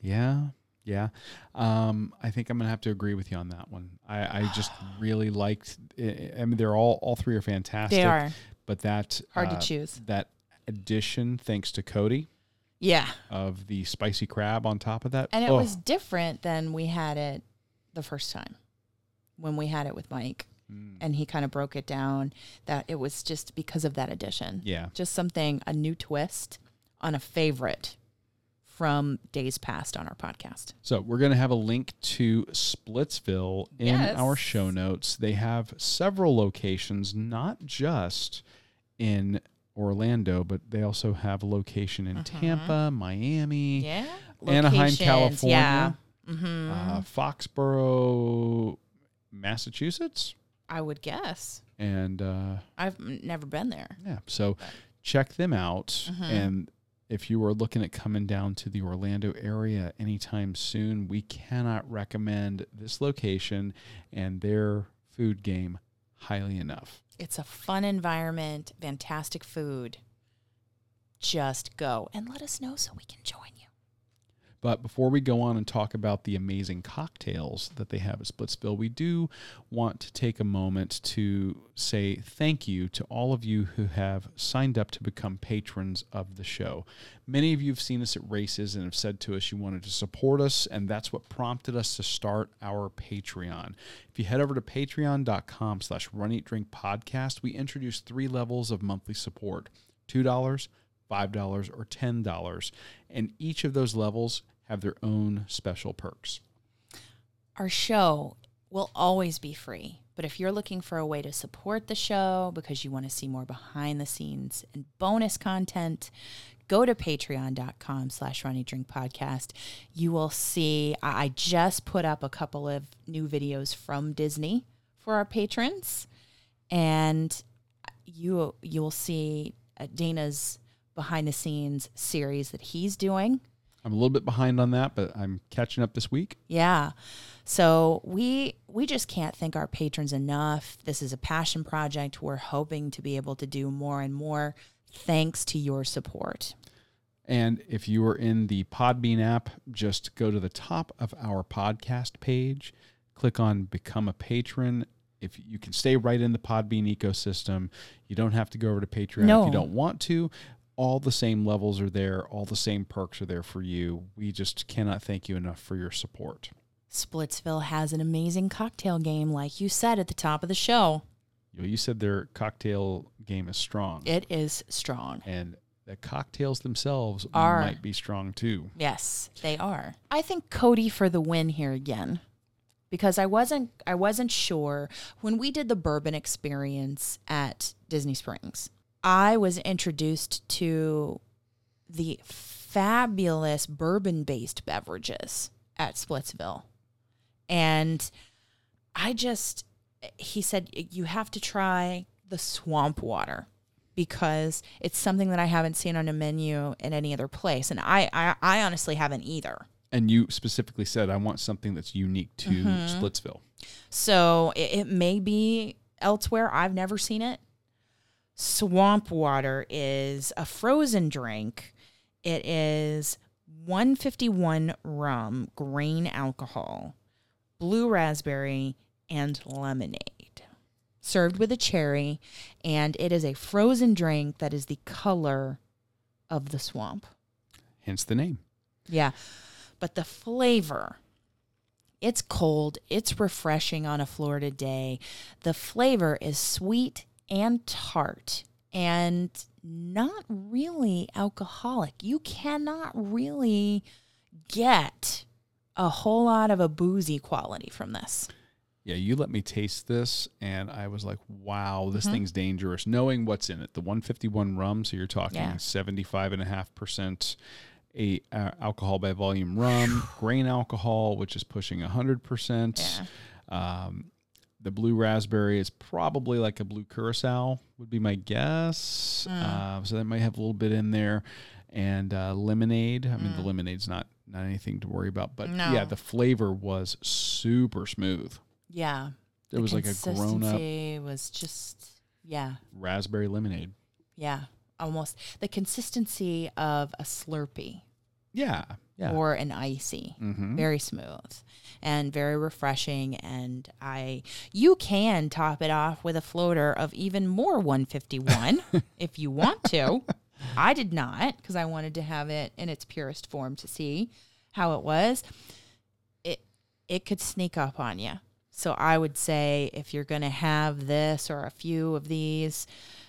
[SPEAKER 4] Yeah, yeah. Um, I think I'm gonna have to agree with you on that one. I, I just really liked. I I mean, they're all all three are fantastic.
[SPEAKER 1] They are
[SPEAKER 4] but that
[SPEAKER 1] hard
[SPEAKER 4] uh,
[SPEAKER 1] to choose.
[SPEAKER 4] That addition, thanks to Cody,
[SPEAKER 1] Yeah.
[SPEAKER 4] of the spicy crab on top of that.
[SPEAKER 1] And it
[SPEAKER 4] oh,
[SPEAKER 1] was different than we had it the first time when we had it with Mike.
[SPEAKER 4] Mm,
[SPEAKER 1] And he kind of broke it down that it was just because of that addition.
[SPEAKER 4] yeah.
[SPEAKER 1] Just something, a new twist on a favorite from days past on our podcast.
[SPEAKER 4] So we're going to have a link to Splitsville in
[SPEAKER 1] Yes.
[SPEAKER 4] our show notes. They have several locations, not just in Orlando, but they also have a location in Tampa, Miami,
[SPEAKER 1] Yeah.
[SPEAKER 4] Anaheim,
[SPEAKER 1] Locations,
[SPEAKER 4] California,
[SPEAKER 1] Yeah. hmm
[SPEAKER 4] uh, Foxborough, Massachusetts,
[SPEAKER 1] I would guess.
[SPEAKER 4] and uh,
[SPEAKER 1] I've never been there.
[SPEAKER 4] Yeah. So check them out.
[SPEAKER 1] Mhm.
[SPEAKER 4] And if you are looking at coming down to the Orlando area anytime soon, we cannot recommend this location and their food game highly enough.
[SPEAKER 1] It's a fun environment, fantastic food. Just go and let us know so we can join you.
[SPEAKER 4] But before we go on and talk about the amazing cocktails that they have at Splitsville, we do want to take a moment to say thank you to all of you who have signed up to become patrons of the show. Many of you have seen us at races and have said to us you wanted to support us, and that's what prompted us to start our Patreon. If you head over to patreon.com slash run eat drink podcast, we introduce three levels of monthly support $2, $5, or $10. And each of those levels have their own special perks.
[SPEAKER 1] Our show will always be free. But if you're looking for a way to support the show because you want to see more behind the scenes and bonus content, go to patreon.com slash run eat drink podcast. You will see I just put up a couple of new videos from Disney for our patrons. And you you will see uh, Dana's behind the scenes series that he's doing.
[SPEAKER 4] I'm a little bit behind on that, but I'm catching up this week.
[SPEAKER 1] Yeah. So we we just can't thank our patrons enough. This is a passion project. We're hoping to be able to do more and more thanks to your support.
[SPEAKER 4] And if you are in the Podbean app, just go to the top of our podcast page, click on Become a Patron. If you can stay right in the Podbean ecosystem, you don't have to go over to Patreon if you don't want to. All the same levels are there, all the same perks are there for you. We just cannot thank you enough for your support.
[SPEAKER 1] Splitsville has an amazing cocktail game, like you said at the top of the show.
[SPEAKER 4] You, said their cocktail game is strong,
[SPEAKER 1] It is strong.
[SPEAKER 4] and the cocktails themselves
[SPEAKER 1] Are.
[SPEAKER 4] might be strong too.
[SPEAKER 1] Yes, they are. I think Cody for the win here again. Because I wasn't I wasn't sure when we did the bourbon experience at Disney Springs. I was introduced to the fabulous bourbon-based beverages at Splitsville. And I just he said you have to try the swamp water because it's something that I haven't seen on a menu in any other place, and I I, I honestly haven't either.
[SPEAKER 4] And you specifically said, I want something that's unique to
[SPEAKER 1] Mm-hmm.
[SPEAKER 4] Splitsville.
[SPEAKER 1] So it, it may be elsewhere. I've never seen it. Swamp water is a frozen drink. It is 151 rum, grain alcohol, blue raspberry, and lemonade. Served with a cherry, and it is a frozen drink that is the color of the swamp.
[SPEAKER 4] Hence the name.
[SPEAKER 1] Yeah. But the flavor, it's cold, it's refreshing on a Florida day. The flavor is sweet and tart and not really alcoholic. You cannot really get a whole lot of a boozy quality from this.
[SPEAKER 4] Yeah, you let me taste this, and I was like, wow, this
[SPEAKER 1] Mm-hmm.
[SPEAKER 4] thing's dangerous. Knowing what's in it, the 151 rum, so you're talking
[SPEAKER 1] Yeah.
[SPEAKER 4] 75.5% a, uh, alcohol by volume rum, grain alcohol, which is pushing 100%. Um, the blue raspberry is probably like a blue curacao, would be my guess.
[SPEAKER 1] Mm.
[SPEAKER 4] Uh, so that might have a little bit in there. And uh, lemonade. I mean, the lemonade's not not anything to worry about, but.
[SPEAKER 1] No.
[SPEAKER 4] yeah, the flavor was super smooth.
[SPEAKER 1] Yeah.
[SPEAKER 4] It was like a grown up
[SPEAKER 1] was just yeah.
[SPEAKER 4] raspberry lemonade.
[SPEAKER 1] Yeah. Almost the consistency of a Slurpee.
[SPEAKER 4] Yeah, yeah.
[SPEAKER 1] or an icy.
[SPEAKER 4] Mhm.
[SPEAKER 1] Very smooth and very refreshing. And I, you can top it off with a floater of even more 151 if you want to. I did not because I wanted to have it in its purest form to see how it was. It it could sneak up on you. So I would say if you're going to have this or a few of these,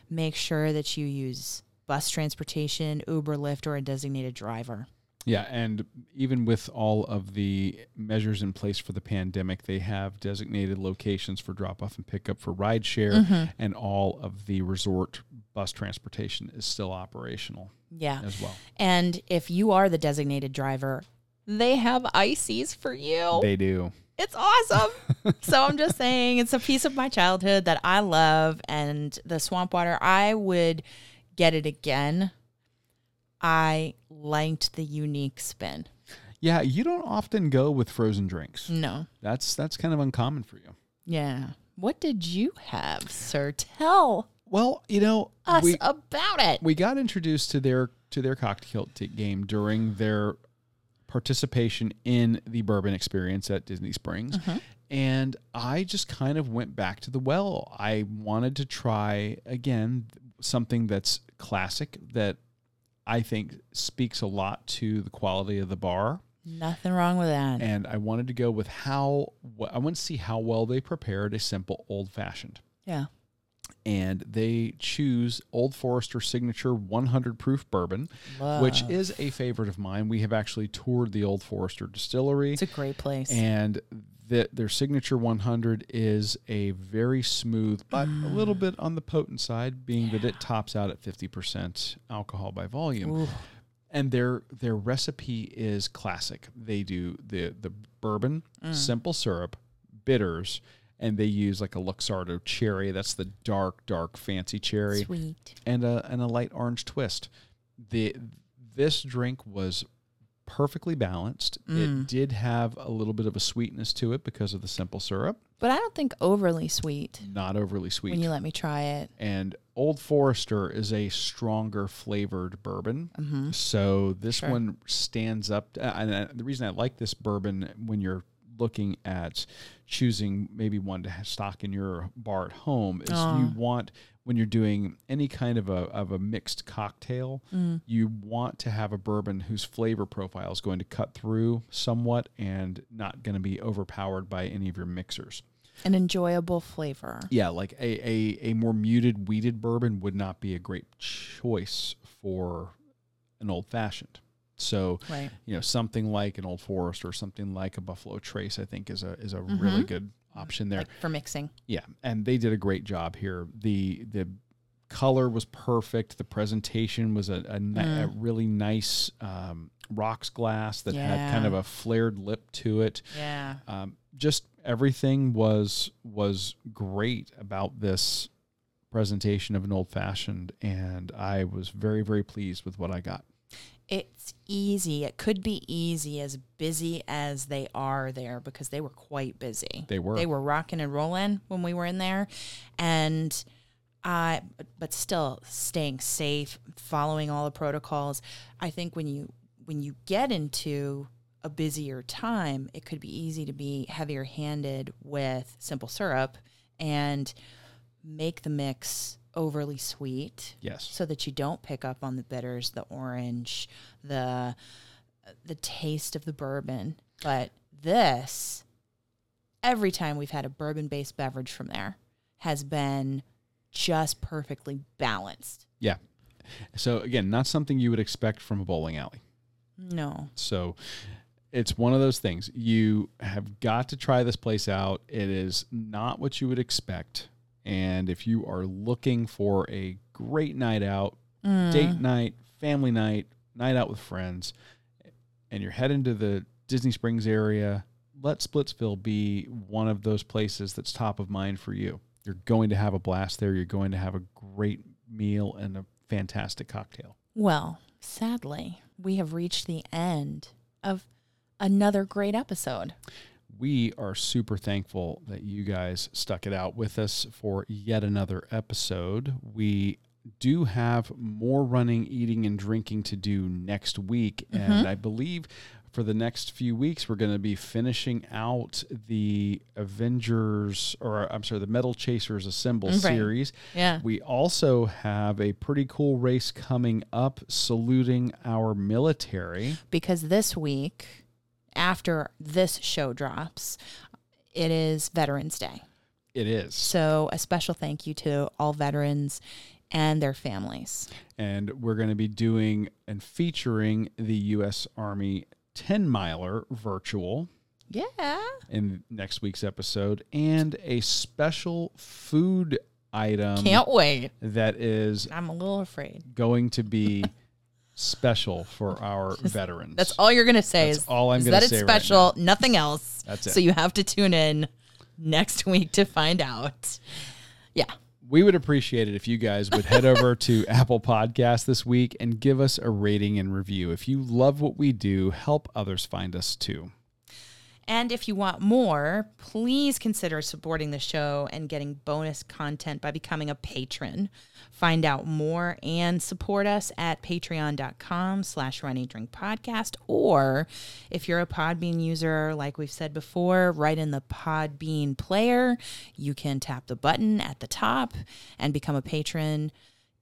[SPEAKER 1] make sure that you use bus transportation, Uber, Lyft, or a designated driver.
[SPEAKER 4] Yeah, and even with all of the measures in place for the pandemic, they have designated locations for drop off and pickup for rideshare,
[SPEAKER 1] Mm-hmm.
[SPEAKER 4] and all of the resort bus transportation is still operational
[SPEAKER 1] Yeah.
[SPEAKER 4] as well.
[SPEAKER 1] And if you are the designated driver, they have ices for you.
[SPEAKER 4] They do.
[SPEAKER 1] it's awesome. so I'm just saying it's a piece of my childhood that I love and the swamp water I would get it again. I liked the unique spin.
[SPEAKER 4] Yeah, you don't often go with frozen drinks.
[SPEAKER 1] No.
[SPEAKER 4] That's that's kind of uncommon for you.
[SPEAKER 1] Yeah. What did you have, sir? Tell
[SPEAKER 4] Well, you know,
[SPEAKER 1] us
[SPEAKER 4] we
[SPEAKER 1] about it.
[SPEAKER 4] we got introduced to their to their cocktail game during their participation in the bourbon experience at Disney Springs. Uh-huh. And I just kind of went back to the well. I wanted to try again something that's classic that I think speaks a lot to the quality of the bar.
[SPEAKER 1] Nothing wrong with that.
[SPEAKER 4] And I wanted to go with how I want to see how well they prepared a simple old fashioned
[SPEAKER 1] yeah.
[SPEAKER 4] and they choose Old Forester Signature 100 proof bourbon, which is a favorite of mine. We have actually toured the Old Forester distillery,
[SPEAKER 1] It's a great place.
[SPEAKER 4] and the, their Signature 100 is a very smooth, but a little bit on the potent side, being that it tops out at 50% alcohol by volume.
[SPEAKER 1] Ooh.
[SPEAKER 4] And their their recipe is classic. They do the the bourbon,
[SPEAKER 1] Mm.
[SPEAKER 4] simple syrup, bitters, and they use like a Luxardo cherry. That's the dark, dark, fancy cherry,
[SPEAKER 1] Sweet.
[SPEAKER 4] and a and a light orange twist. The this drink was perfectly balanced.
[SPEAKER 1] Mm.
[SPEAKER 4] It did have a little bit of a sweetness to it because of the simple syrup,
[SPEAKER 1] But I don't think overly sweet
[SPEAKER 4] not overly sweet.
[SPEAKER 1] when you let me try it.
[SPEAKER 4] and Old Forester is a stronger flavored bourbon.
[SPEAKER 1] Mm-hmm.
[SPEAKER 4] So this
[SPEAKER 1] Sure.
[SPEAKER 4] one stands up. And the reason I like this bourbon when you're looking at choosing maybe one to stock in your bar at home is you want when you're doing any kind of a of a mixed cocktail,
[SPEAKER 1] Mm.
[SPEAKER 4] you want to have a bourbon whose flavor profile is going to cut through somewhat and not going to be overpowered by any of your mixers.
[SPEAKER 1] An enjoyable flavor.
[SPEAKER 4] Yeah, like a, a, a more muted wheated bourbon would not be a great choice for an old fashioned. So,
[SPEAKER 1] Right.
[SPEAKER 4] you know, something like an Old Forest or something like a Buffalo Trace, I think is a is a really
[SPEAKER 1] Mhm.
[SPEAKER 4] good option there.
[SPEAKER 1] Like for mixing.
[SPEAKER 4] Yeah, and they did a great job here. the The color was perfect. The presentation was a, a, ni- a
[SPEAKER 1] Mm.
[SPEAKER 4] really nice um, rocks glass that had kind of a flared lip to it
[SPEAKER 1] Yeah.
[SPEAKER 4] um, just everything was was great about this presentation of an old fashioned and i was very very pleased with what i got
[SPEAKER 1] It's easy. It could be easy as busy as they are there because they were quite busy.
[SPEAKER 4] They were.
[SPEAKER 1] They were rocking and rolling when we were in there. And I but still staying safe, following all the protocols. I think when you when you get into a busier time, it could be easy to be heavier handed with simple syrup and make the mix overly sweet.
[SPEAKER 4] Yes.
[SPEAKER 1] So that you don't pick up on the bitters, the orange, the the taste of the bourbon. But this, every time we've had a bourbon based beverage from there, has been just perfectly balanced.
[SPEAKER 4] yeah. So again not something you would expect from a bowling alley.
[SPEAKER 1] No.
[SPEAKER 4] so it's one of those things. You have got to try this place out. It is not what you would expect and if you are looking for a great night out
[SPEAKER 1] Mm.
[SPEAKER 4] date night, family night, night out with friends, and you're heading to the Disney Springs area, let Splitsville be one of those places that's top of mind for you. You're going to have a blast there. You're going to have a great meal and a fantastic cocktail.
[SPEAKER 1] Well, sadly, we have reached the end of another great episode.
[SPEAKER 4] We are super thankful that you guys stuck it out with us for yet another episode. We do have more running, eating, and drinking to do next week. Mm-hmm. And I believe for the next few weeks, we're going to be finishing out the Avengers, or I'm sorry, the Medal Chasers Assemble
[SPEAKER 1] Right.
[SPEAKER 4] series.
[SPEAKER 1] Yeah.
[SPEAKER 4] We also have a pretty cool race coming up saluting our military.
[SPEAKER 1] because this week, after this show drops, it is Veterans Day.
[SPEAKER 4] It is.
[SPEAKER 1] So, a special thank you to all veterans and their families.
[SPEAKER 4] and we're going to be doing and featuring the U.S. Army 10 miler virtual
[SPEAKER 1] Yeah.
[SPEAKER 4] in next week's episode, and a special food item
[SPEAKER 1] Can't wait.
[SPEAKER 4] that is
[SPEAKER 1] I'm a little afraid.
[SPEAKER 4] going to be special for our veterans.
[SPEAKER 1] That's all you're going to say
[SPEAKER 4] That's
[SPEAKER 1] is,
[SPEAKER 4] all I'm
[SPEAKER 1] is
[SPEAKER 4] gonna
[SPEAKER 1] that it's
[SPEAKER 4] say right
[SPEAKER 1] special, nothing else.
[SPEAKER 4] That's it.
[SPEAKER 1] So, you have to tune in next week to find out. Yeah.
[SPEAKER 4] We would appreciate it if you guys would head over to Apple Podcast this week and give us a rating and review. If you love what we do, help others find us too.
[SPEAKER 3] And if you want more, please consider supporting the show and getting bonus content by becoming a patron. Find out more and support us at patreon.com slash drink podcast. Or if you're a Podbean user, like we've said before, right in the Podbean player, you can tap the button at the top and become a patron.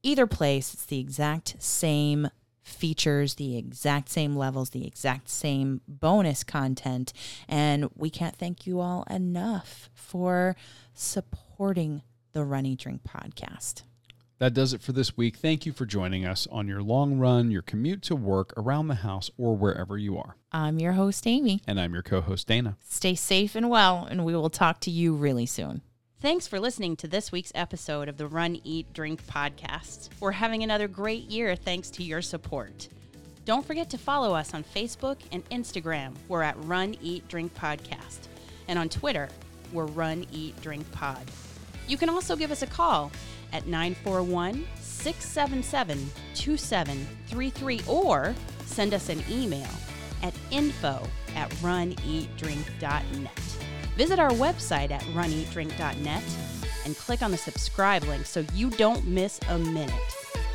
[SPEAKER 3] Either place, it's the exact same features, the exact same levels, the exact same bonus content. And we can't thank you all enough for supporting the Run Eat Drink podcast.
[SPEAKER 4] That does it for this week. Thank you for joining us on your long run, your commute to work, around the house, or wherever you are.
[SPEAKER 3] I'm your host, Amy.
[SPEAKER 4] And I'm your co host, Dana.
[SPEAKER 3] Stay safe and well, and we will talk to you really soon.
[SPEAKER 1] Thanks for listening to this week's episode of the Run, Eat, Drink podcast. We're having another great year thanks to your support. Don't forget to follow us on Facebook and Instagram. We're at Run, Eat, Drink Podcast. And on Twitter, we're Run, Eat, Drink Pod. You can also give us a call at 941 677 2733 or send us an email at info at runeatdrink.net. Visit our website at runeatdrink.net and click on the subscribe link so you don't miss a minute.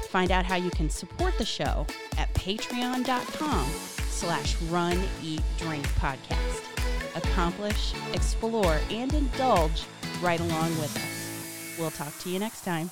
[SPEAKER 1] Find out how you can support the show at patreon.com slash run podcast. Accomplish, explore, and indulge right along with us. We'll talk to you next time.